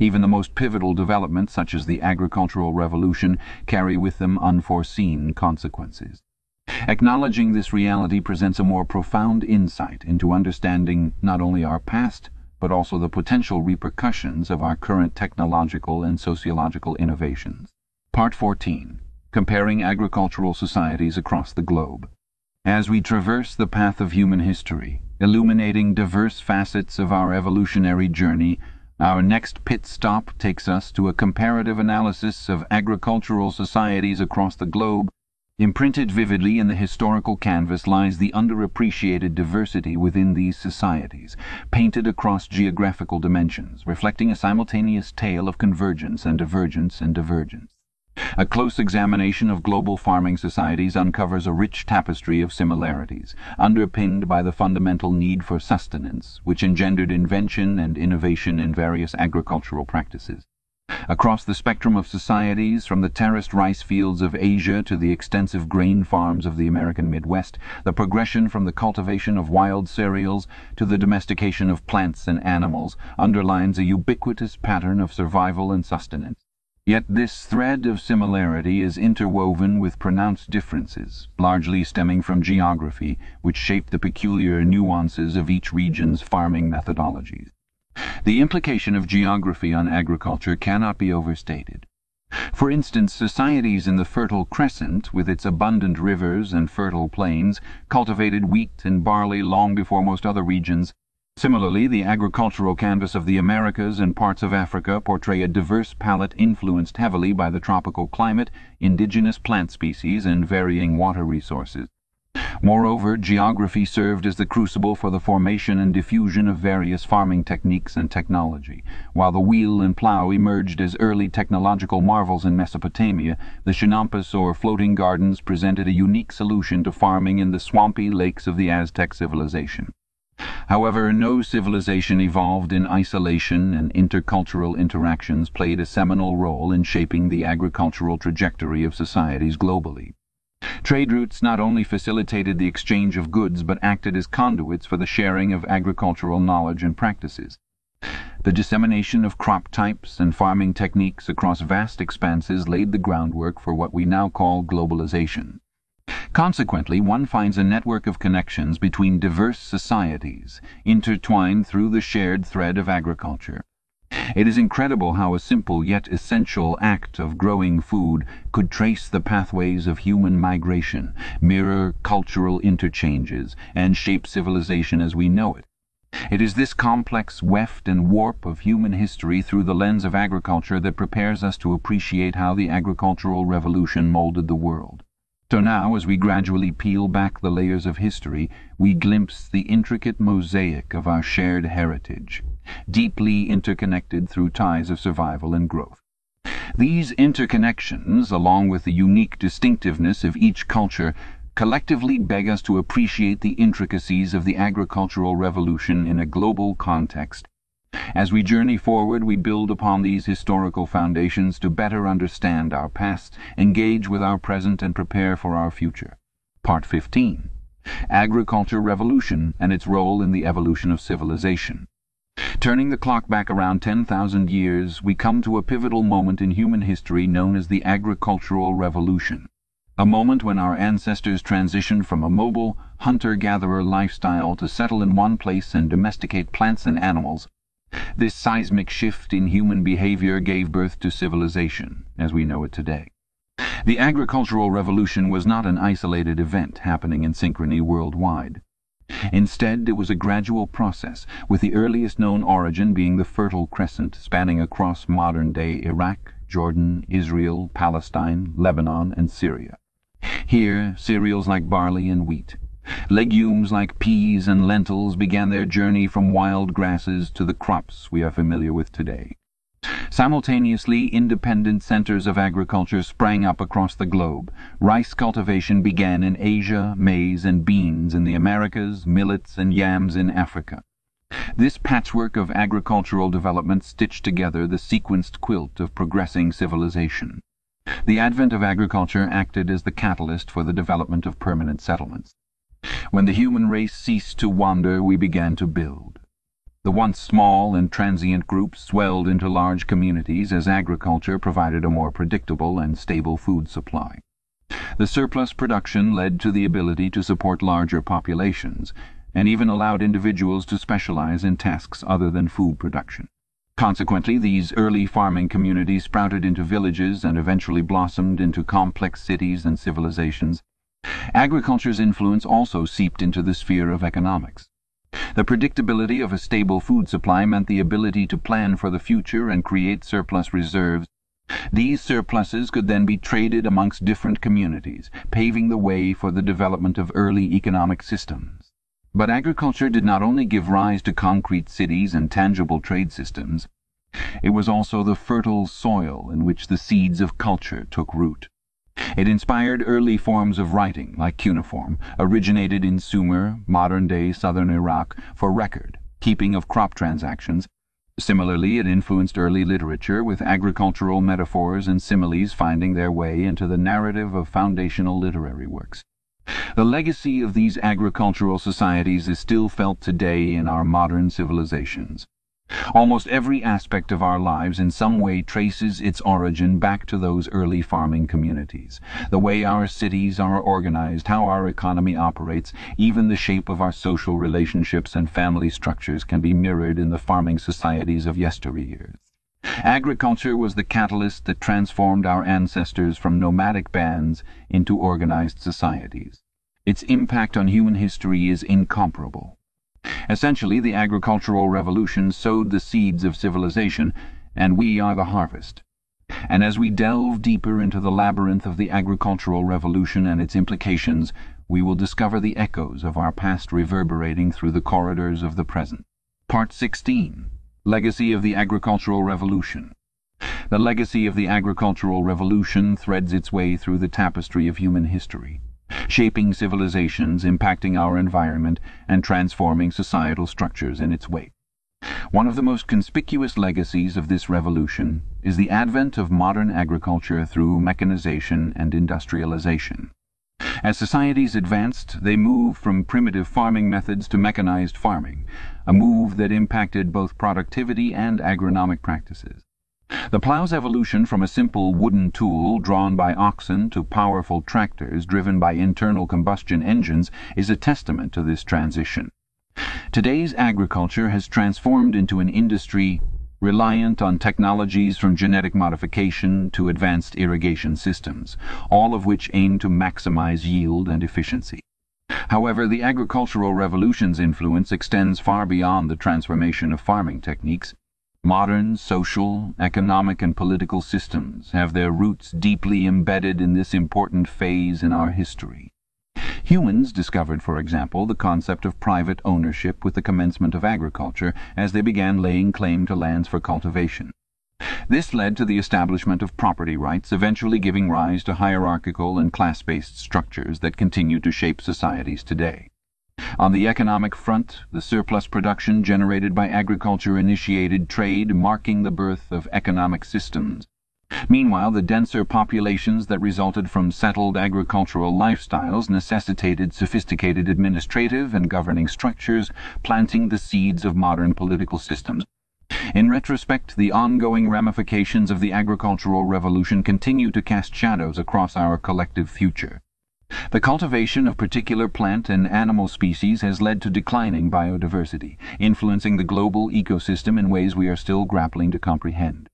Even the most pivotal developments, such as the agricultural revolution, carry with them unforeseen consequences. Acknowledging this reality presents a more profound insight into understanding not only our past, but also the potential repercussions of our current technological and sociological innovations. Part 14. Comparing Agricultural Societies Across the Globe. As we traverse the path of human history, illuminating diverse facets of our evolutionary journey, our next pit stop takes us to a comparative analysis of agricultural societies across the globe. Imprinted vividly in the historical canvas lies the underappreciated diversity within these societies, painted across geographical dimensions, reflecting a simultaneous tale of convergence and divergence and divergence. A close examination of global farming societies uncovers a rich tapestry of similarities, underpinned by the fundamental need for sustenance, which engendered invention and innovation in various agricultural practices. Across the spectrum of societies, from the terraced rice fields of Asia to the extensive grain farms of the American Midwest, the progression from the cultivation of wild cereals to the domestication of plants and animals underlines a ubiquitous pattern of survival and sustenance. Yet this thread of similarity is interwoven with pronounced differences, largely stemming from geography, which shape the peculiar nuances of each region's farming methodologies. The implication of geography on agriculture cannot be overstated. For instance, societies in the Fertile Crescent, with its abundant rivers and fertile plains, cultivated wheat and barley long before most other regions Similarly, the agricultural canvas of the Americas and parts of Africa portray a diverse palette influenced heavily by the tropical climate, indigenous plant species, and varying water resources. Moreover, geography served as the crucible for the formation and diffusion of various farming techniques and technology. While the wheel and plough emerged as early technological marvels in Mesopotamia, the chinampas or floating gardens presented a unique solution to farming in the swampy lakes of the Aztec civilization. However, no civilization evolved in isolation and intercultural interactions played a seminal role in shaping the agricultural trajectory of societies globally. Trade routes not only facilitated the exchange of goods but acted as conduits for the sharing of agricultural knowledge and practices. The dissemination of crop types and farming techniques across vast expanses laid the groundwork for what we now call globalization. Consequently, one finds a network of connections between diverse societies, intertwined through the shared thread of agriculture. It is incredible how a simple yet essential act of growing food could trace the pathways of human migration, mirror cultural interchanges, and shape civilization as we know it. It is this complex weft and warp of human history through the lens of agriculture that prepares us to appreciate how the agricultural revolution molded the world. So now, as we gradually peel back the layers of history, we glimpse the intricate mosaic of our shared heritage deeply interconnected through ties of survival and growth. These interconnections, along with the unique distinctiveness of each culture, collectively beg us to appreciate the intricacies of the agricultural revolution in a global context. As we journey forward we build upon these historical foundations to better understand our past, engage with our present and prepare for our future. Part 15. Agriculture Revolution and its role in the evolution of civilization. Turning the clock back around 10,000 years, we come to a pivotal moment in human history known as the Agricultural Revolution. A moment when our ancestors transitioned from a mobile, hunter-gatherer lifestyle to settle in one place and domesticate plants and animals. This seismic shift in human behavior gave birth to civilization, as we know it today. The agricultural revolution was not an isolated event happening in synchrony worldwide. Instead, it was a gradual process, with the earliest known origin being the Fertile Crescent, spanning across modern-day Iraq, Jordan, Israel, Palestine, Lebanon, and Syria. Here, cereals like barley and wheat, legumes like peas and lentils began their journey from wild grasses to the crops we are familiar with today. Simultaneously, independent centers of agriculture sprang up across the globe. Rice cultivation began in Asia, maize and beans in the Americas, millets and yams in Africa. This patchwork of agricultural development stitched together the sequenced quilt of progressing civilization. The advent of agriculture acted as the catalyst for the development of permanent settlements. When the human race ceased to wander we began to build. The once small and transient groups swelled into large communities as agriculture provided a more predictable and stable food supply. The surplus production led to the ability to support larger populations, and even allowed individuals to specialize in tasks other than food production. Consequently, these early farming communities sprouted into villages and eventually blossomed into complex cities and civilizations. Agriculture's influence also seeped into the sphere of economics. The predictability of a stable food supply meant the ability to plan for the future and create surplus reserves. These surpluses could then be traded amongst different communities, paving the way for the development of early economic systems. But agriculture did not only give rise to concrete cities and tangible trade systems. It was also the fertile soil in which the seeds of culture took root. It inspired early forms of writing, like cuneiform, originated in Sumer, modern-day southern Iraq, for record, keeping of crop transactions. Similarly, it influenced early literature, with agricultural metaphors and similes finding their way into the narrative of foundational literary works. The legacy of these agricultural societies is still felt today in our modern civilizations. Almost every aspect of our lives in some way traces its origin back to those early farming communities. The way our cities are organized, how our economy operates, even the shape of our social relationships and family structures can be mirrored in the farming societies of yesteryears. Agriculture was the catalyst that transformed our ancestors from nomadic bands into organized societies. Its impact on human history is incomparable. Essentially, the agricultural revolution sowed the seeds of civilization, and we are the harvest. And as we delve deeper into the labyrinth of the agricultural revolution and its implications, we will discover the echoes of our past reverberating through the corridors of the present. Part 16. Legacy of the Agricultural Revolution The legacy of the agricultural revolution threads its way through the tapestry of human history shaping civilizations, impacting our environment, and transforming societal structures in its wake. One of the most conspicuous legacies of this revolution is the advent of modern agriculture through mechanization and industrialization. As societies advanced, they moved from primitive farming methods to mechanized farming, a move that impacted both productivity and agronomic practices. The plow's evolution from a simple wooden tool drawn by oxen to powerful tractors driven by internal combustion engines is a testament to this transition. Today's agriculture has transformed into an industry reliant on technologies from genetic modification to advanced irrigation systems, all of which aim to maximize yield and efficiency. However, the agricultural revolution's influence extends far beyond the transformation of farming techniques. Modern social, economic and political systems have their roots deeply embedded in this important phase in our history. Humans discovered, for example, the concept of private ownership with the commencement of agriculture as they began laying claim to lands for cultivation. This led to the establishment of property rights, eventually giving rise to hierarchical and class-based structures that continue to shape societies today. On the economic front, the surplus production generated by agriculture initiated trade, marking the birth of economic systems. Meanwhile, the denser populations that resulted from settled agricultural lifestyles necessitated sophisticated administrative and governing structures, planting the seeds of modern political systems. In retrospect, the ongoing ramifications of the agricultural revolution continue to cast shadows across our collective future. The cultivation of particular plant and animal species has led to declining biodiversity, influencing the global ecosystem in ways we are still grappling to comprehend.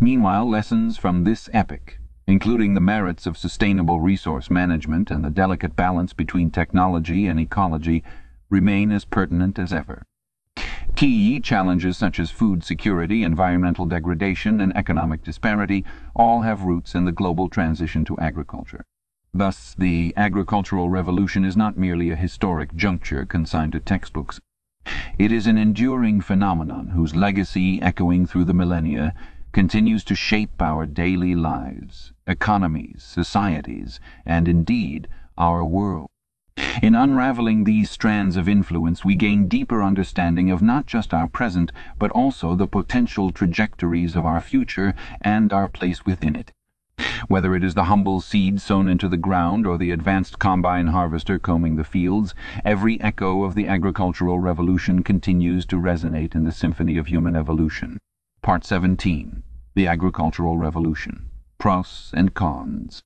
Meanwhile, lessons from this epoch, including the merits of sustainable resource management and the delicate balance between technology and ecology, remain as pertinent as ever. Key challenges such as food security, environmental degradation, and economic disparity all have roots in the global transition to agriculture. Thus, the agricultural revolution is not merely a historic juncture consigned to textbooks. It is an enduring phenomenon whose legacy, echoing through the millennia, continues to shape our daily lives, economies, societies, and indeed our world. In unraveling these strands of influence we gain deeper understanding of not just our present, but also the potential trajectories of our future and our place within it. Whether it is the humble seed sown into the ground or the advanced combine harvester combing the fields, every echo of the agricultural revolution continues to resonate in the symphony of human evolution. Part 17 The Agricultural Revolution Pros and Cons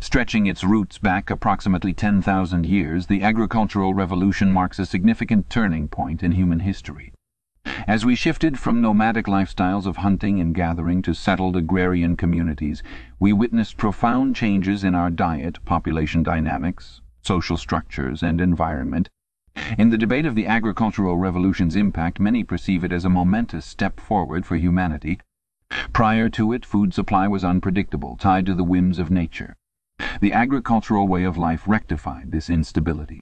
Stretching its roots back approximately 10,000 years, the agricultural revolution marks a significant turning point in human history. As we shifted from nomadic lifestyles of hunting and gathering to settled agrarian communities, we witnessed profound changes in our diet, population dynamics, social structures, and environment in the debate of the agricultural revolution's impact, many perceive it as a momentous step forward for humanity. Prior to it, food supply was unpredictable, tied to the whims of nature. The agricultural way of life rectified this instability.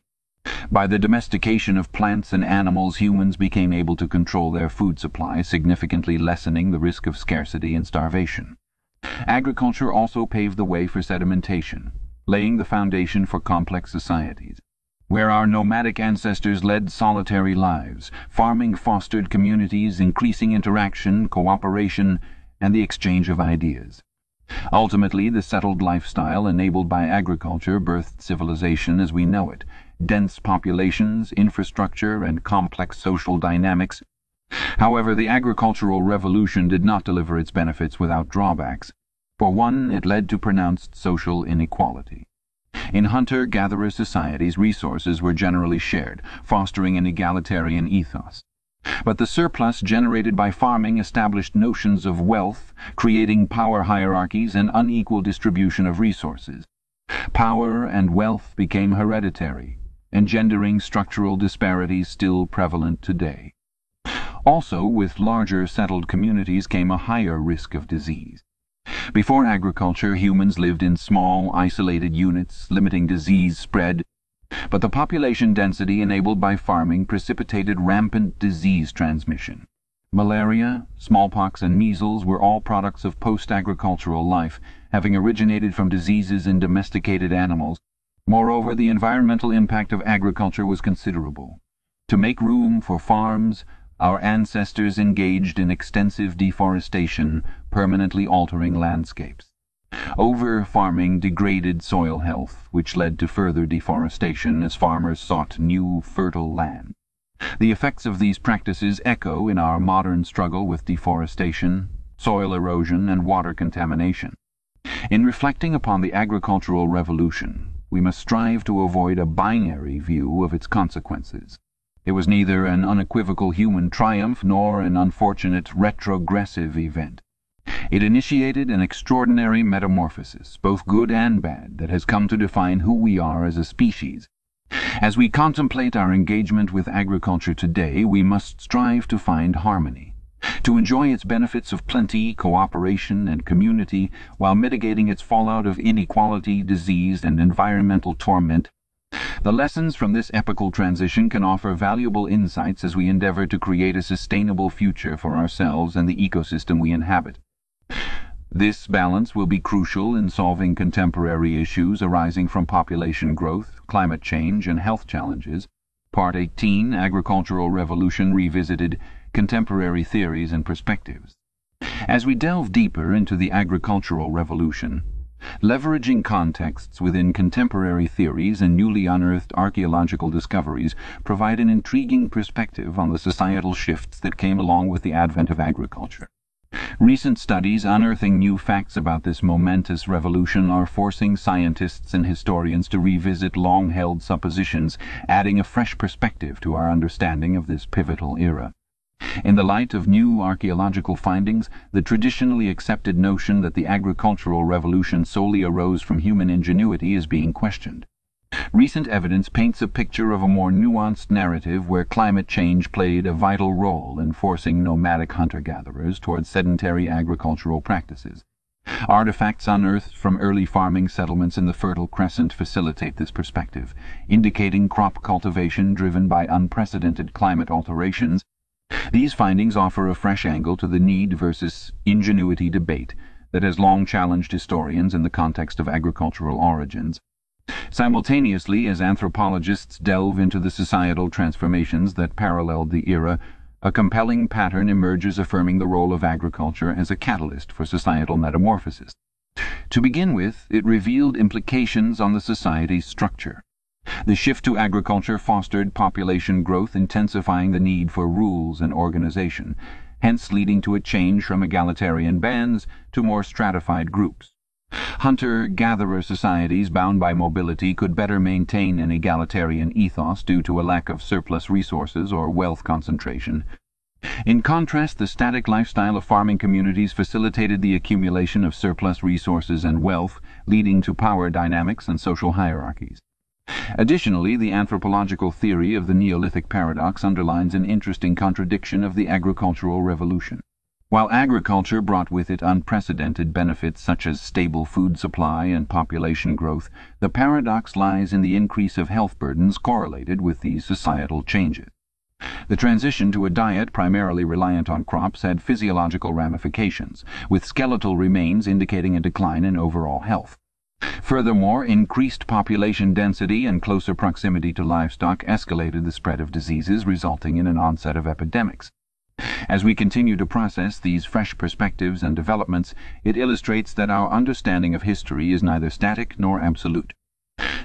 By the domestication of plants and animals, humans became able to control their food supply, significantly lessening the risk of scarcity and starvation. Agriculture also paved the way for sedimentation, laying the foundation for complex societies. Where our nomadic ancestors led solitary lives, farming fostered communities, increasing interaction, cooperation, and the exchange of ideas. Ultimately, the settled lifestyle enabled by agriculture birthed civilization as we know it, dense populations, infrastructure, and complex social dynamics. However, the agricultural revolution did not deliver its benefits without drawbacks. For one, it led to pronounced social inequality. In hunter-gatherer societies resources were generally shared, fostering an egalitarian ethos. But the surplus generated by farming established notions of wealth, creating power hierarchies and unequal distribution of resources. Power and wealth became hereditary, engendering structural disparities still prevalent today. Also, with larger settled communities came a higher risk of disease. Before agriculture, humans lived in small, isolated units, limiting disease spread, but the population density enabled by farming precipitated rampant disease transmission. Malaria, smallpox and measles were all products of post-agricultural life, having originated from diseases in domesticated animals. Moreover, the environmental impact of agriculture was considerable. To make room for farms, our ancestors engaged in extensive deforestation, permanently altering landscapes. Over-farming degraded soil health, which led to further deforestation as farmers sought new fertile land. The effects of these practices echo in our modern struggle with deforestation, soil erosion and water contamination. In reflecting upon the agricultural revolution we must strive to avoid a binary view of its consequences. It was neither an unequivocal human triumph nor an unfortunate retrogressive event. It initiated an extraordinary metamorphosis, both good and bad, that has come to define who we are as a species. As we contemplate our engagement with agriculture today we must strive to find harmony, to enjoy its benefits of plenty, cooperation and community while mitigating its fallout of inequality, disease and environmental torment. The lessons from this epochal transition can offer valuable insights as we endeavour to create a sustainable future for ourselves and the ecosystem we inhabit. This balance will be crucial in solving contemporary issues arising from population growth, climate change and health challenges. Part 18 Agricultural Revolution Revisited Contemporary Theories and Perspectives. As we delve deeper into the agricultural revolution, leveraging contexts within contemporary theories and newly unearthed archaeological discoveries provide an intriguing perspective on the societal shifts that came along with the advent of agriculture. Recent studies unearthing new facts about this momentous revolution are forcing scientists and historians to revisit long-held suppositions, adding a fresh perspective to our understanding of this pivotal era. In the light of new archaeological findings, the traditionally accepted notion that the agricultural revolution solely arose from human ingenuity is being questioned. Recent evidence paints a picture of a more nuanced narrative where climate change played a vital role in forcing nomadic hunter-gatherers towards sedentary agricultural practices. Artifacts unearthed from early farming settlements in the Fertile Crescent facilitate this perspective, indicating crop cultivation driven by unprecedented climate alterations. These findings offer a fresh angle to the need versus ingenuity debate that has long challenged historians in the context of agricultural origins. Simultaneously as anthropologists delve into the societal transformations that paralleled the era, a compelling pattern emerges affirming the role of agriculture as a catalyst for societal metamorphosis. To begin with, it revealed implications on the society's structure. The shift to agriculture fostered population growth intensifying the need for rules and organization, hence leading to a change from egalitarian bands to more stratified groups. Hunter-gatherer societies bound by mobility could better maintain an egalitarian ethos due to a lack of surplus resources or wealth concentration. In contrast, the static lifestyle of farming communities facilitated the accumulation of surplus resources and wealth, leading to power dynamics and social hierarchies. Additionally, the anthropological theory of the Neolithic paradox underlines an interesting contradiction of the agricultural revolution. While agriculture brought with it unprecedented benefits such as stable food supply and population growth, the paradox lies in the increase of health burdens correlated with these societal changes. The transition to a diet primarily reliant on crops had physiological ramifications, with skeletal remains indicating a decline in overall health. Furthermore, increased population density and closer proximity to livestock escalated the spread of diseases, resulting in an onset of epidemics. As we continue to process these fresh perspectives and developments, it illustrates that our understanding of history is neither static nor absolute.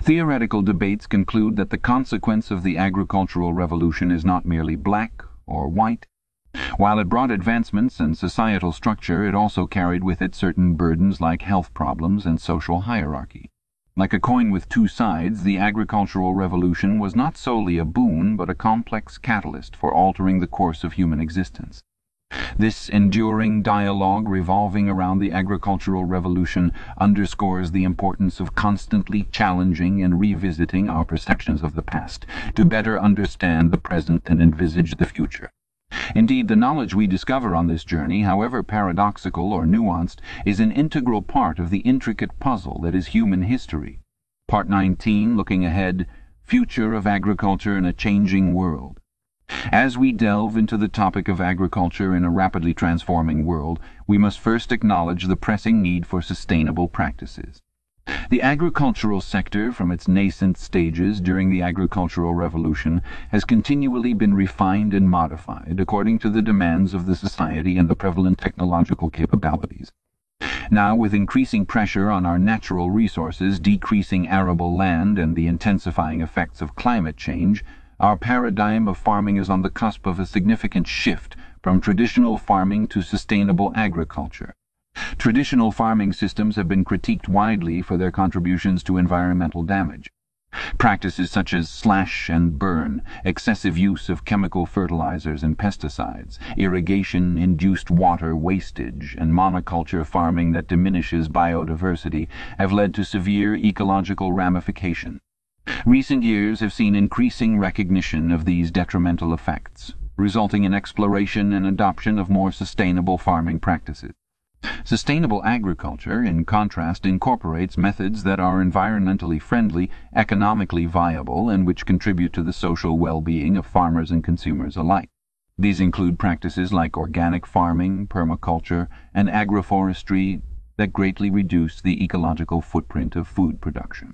Theoretical debates conclude that the consequence of the agricultural revolution is not merely black or white. While it brought advancements in societal structure, it also carried with it certain burdens like health problems and social hierarchy. Like a coin with two sides, the agricultural revolution was not solely a boon but a complex catalyst for altering the course of human existence. This enduring dialogue revolving around the agricultural revolution underscores the importance of constantly challenging and revisiting our perceptions of the past to better understand the present and envisage the future. Indeed, the knowledge we discover on this journey, however paradoxical or nuanced, is an integral part of the intricate puzzle that is human history. Part 19, looking ahead, Future of Agriculture in a Changing World. As we delve into the topic of agriculture in a rapidly transforming world, we must first acknowledge the pressing need for sustainable practices. The agricultural sector, from its nascent stages during the agricultural revolution, has continually been refined and modified according to the demands of the society and the prevalent technological capabilities. Now, with increasing pressure on our natural resources, decreasing arable land, and the intensifying effects of climate change, our paradigm of farming is on the cusp of a significant shift from traditional farming to sustainable agriculture. Traditional farming systems have been critiqued widely for their contributions to environmental damage. Practices such as slash and burn, excessive use of chemical fertilizers and pesticides, irrigation-induced water wastage, and monoculture farming that diminishes biodiversity have led to severe ecological ramification. Recent years have seen increasing recognition of these detrimental effects, resulting in exploration and adoption of more sustainable farming practices. Sustainable agriculture, in contrast, incorporates methods that are environmentally friendly, economically viable, and which contribute to the social well-being of farmers and consumers alike. These include practices like organic farming, permaculture, and agroforestry that greatly reduce the ecological footprint of food production.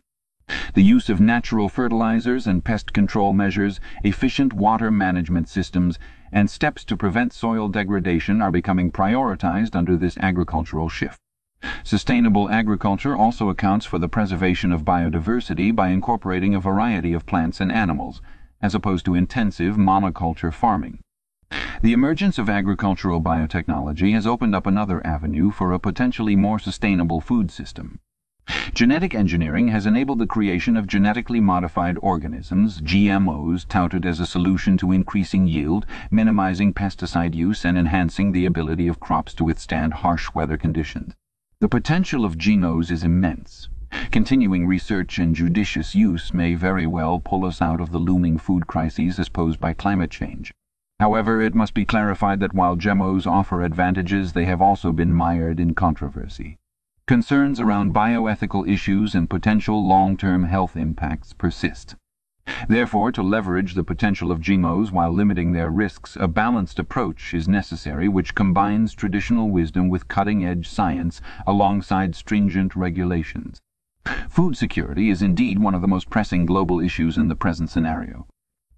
The use of natural fertilizers and pest control measures, efficient water management systems, and steps to prevent soil degradation are becoming prioritized under this agricultural shift. Sustainable agriculture also accounts for the preservation of biodiversity by incorporating a variety of plants and animals, as opposed to intensive monoculture farming. The emergence of agricultural biotechnology has opened up another avenue for a potentially more sustainable food system. Genetic engineering has enabled the creation of genetically modified organisms, GMOs, touted as a solution to increasing yield, minimizing pesticide use, and enhancing the ability of crops to withstand harsh weather conditions. The potential of GMOs is immense. Continuing research and judicious use may very well pull us out of the looming food crises as posed by climate change. However, it must be clarified that while GMOs offer advantages, they have also been mired in controversy. Concerns around bioethical issues and potential long-term health impacts persist. Therefore, to leverage the potential of GMOs while limiting their risks, a balanced approach is necessary which combines traditional wisdom with cutting-edge science alongside stringent regulations. Food security is indeed one of the most pressing global issues in the present scenario.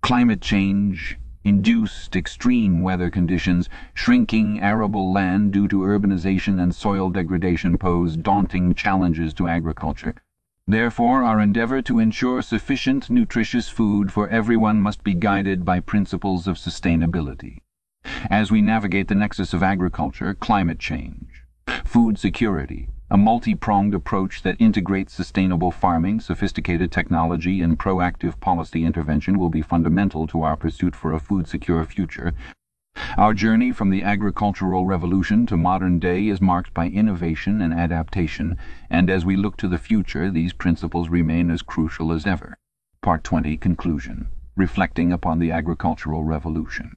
Climate change, induced extreme weather conditions, shrinking arable land due to urbanization and soil degradation pose daunting challenges to agriculture. Therefore, our endeavor to ensure sufficient nutritious food for everyone must be guided by principles of sustainability. As we navigate the nexus of agriculture, climate change, food security, a multi-pronged approach that integrates sustainable farming, sophisticated technology, and proactive policy intervention will be fundamental to our pursuit for a food-secure future. Our journey from the agricultural revolution to modern day is marked by innovation and adaptation, and as we look to the future, these principles remain as crucial as ever. Part 20 Conclusion Reflecting upon the Agricultural Revolution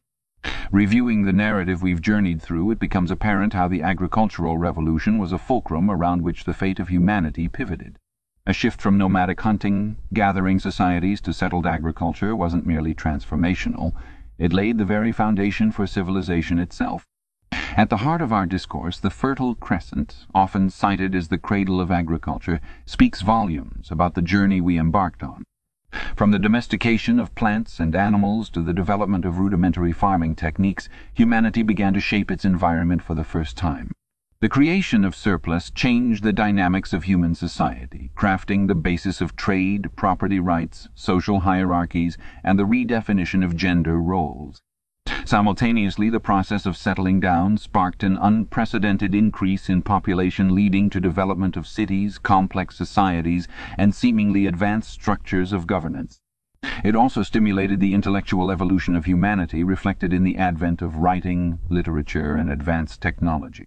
Reviewing the narrative we've journeyed through, it becomes apparent how the agricultural revolution was a fulcrum around which the fate of humanity pivoted. A shift from nomadic hunting, gathering societies to settled agriculture wasn't merely transformational, it laid the very foundation for civilization itself. At the heart of our discourse, the Fertile Crescent, often cited as the cradle of agriculture, speaks volumes about the journey we embarked on. From the domestication of plants and animals to the development of rudimentary farming techniques, humanity began to shape its environment for the first time. The creation of surplus changed the dynamics of human society, crafting the basis of trade, property rights, social hierarchies, and the redefinition of gender roles. Simultaneously, the process of settling down sparked an unprecedented increase in population leading to development of cities, complex societies, and seemingly advanced structures of governance. It also stimulated the intellectual evolution of humanity reflected in the advent of writing, literature, and advanced technology.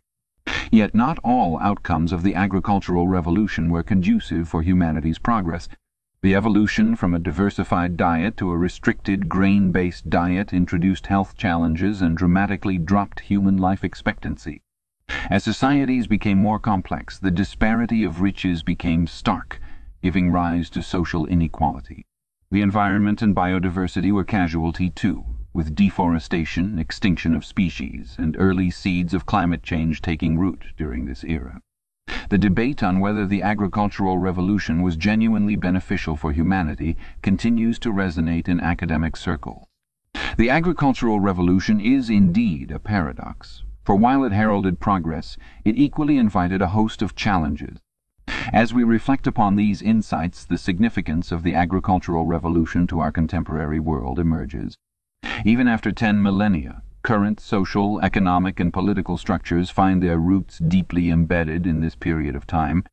Yet not all outcomes of the agricultural revolution were conducive for humanity's progress. The evolution from a diversified diet to a restricted grain-based diet introduced health challenges and dramatically dropped human life expectancy. As societies became more complex, the disparity of riches became stark, giving rise to social inequality. The environment and biodiversity were casualty too, with deforestation, extinction of species, and early seeds of climate change taking root during this era. The debate on whether the agricultural revolution was genuinely beneficial for humanity continues to resonate in academic circles. The agricultural revolution is indeed a paradox. For while it heralded progress, it equally invited a host of challenges. As we reflect upon these insights the significance of the agricultural revolution to our contemporary world emerges. Even after ten millennia, current social, economic and political structures find their roots deeply embedded in this period of time.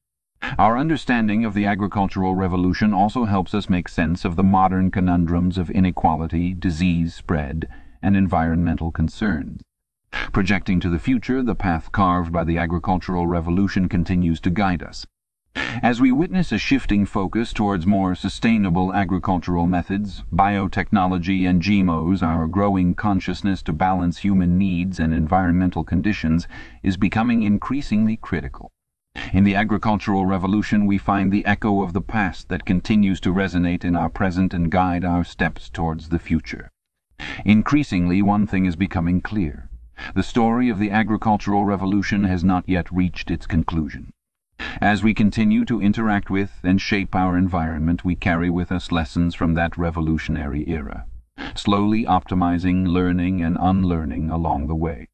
Our understanding of the agricultural revolution also helps us make sense of the modern conundrums of inequality, disease spread, and environmental concerns. Projecting to the future, the path carved by the agricultural revolution continues to guide us. As we witness a shifting focus towards more sustainable agricultural methods, biotechnology and GMOs, our growing consciousness to balance human needs and environmental conditions is becoming increasingly critical. In the agricultural revolution we find the echo of the past that continues to resonate in our present and guide our steps towards the future. Increasingly one thing is becoming clear. The story of the agricultural revolution has not yet reached its conclusion. As we continue to interact with and shape our environment we carry with us lessons from that revolutionary era, slowly optimizing, learning and unlearning along the way.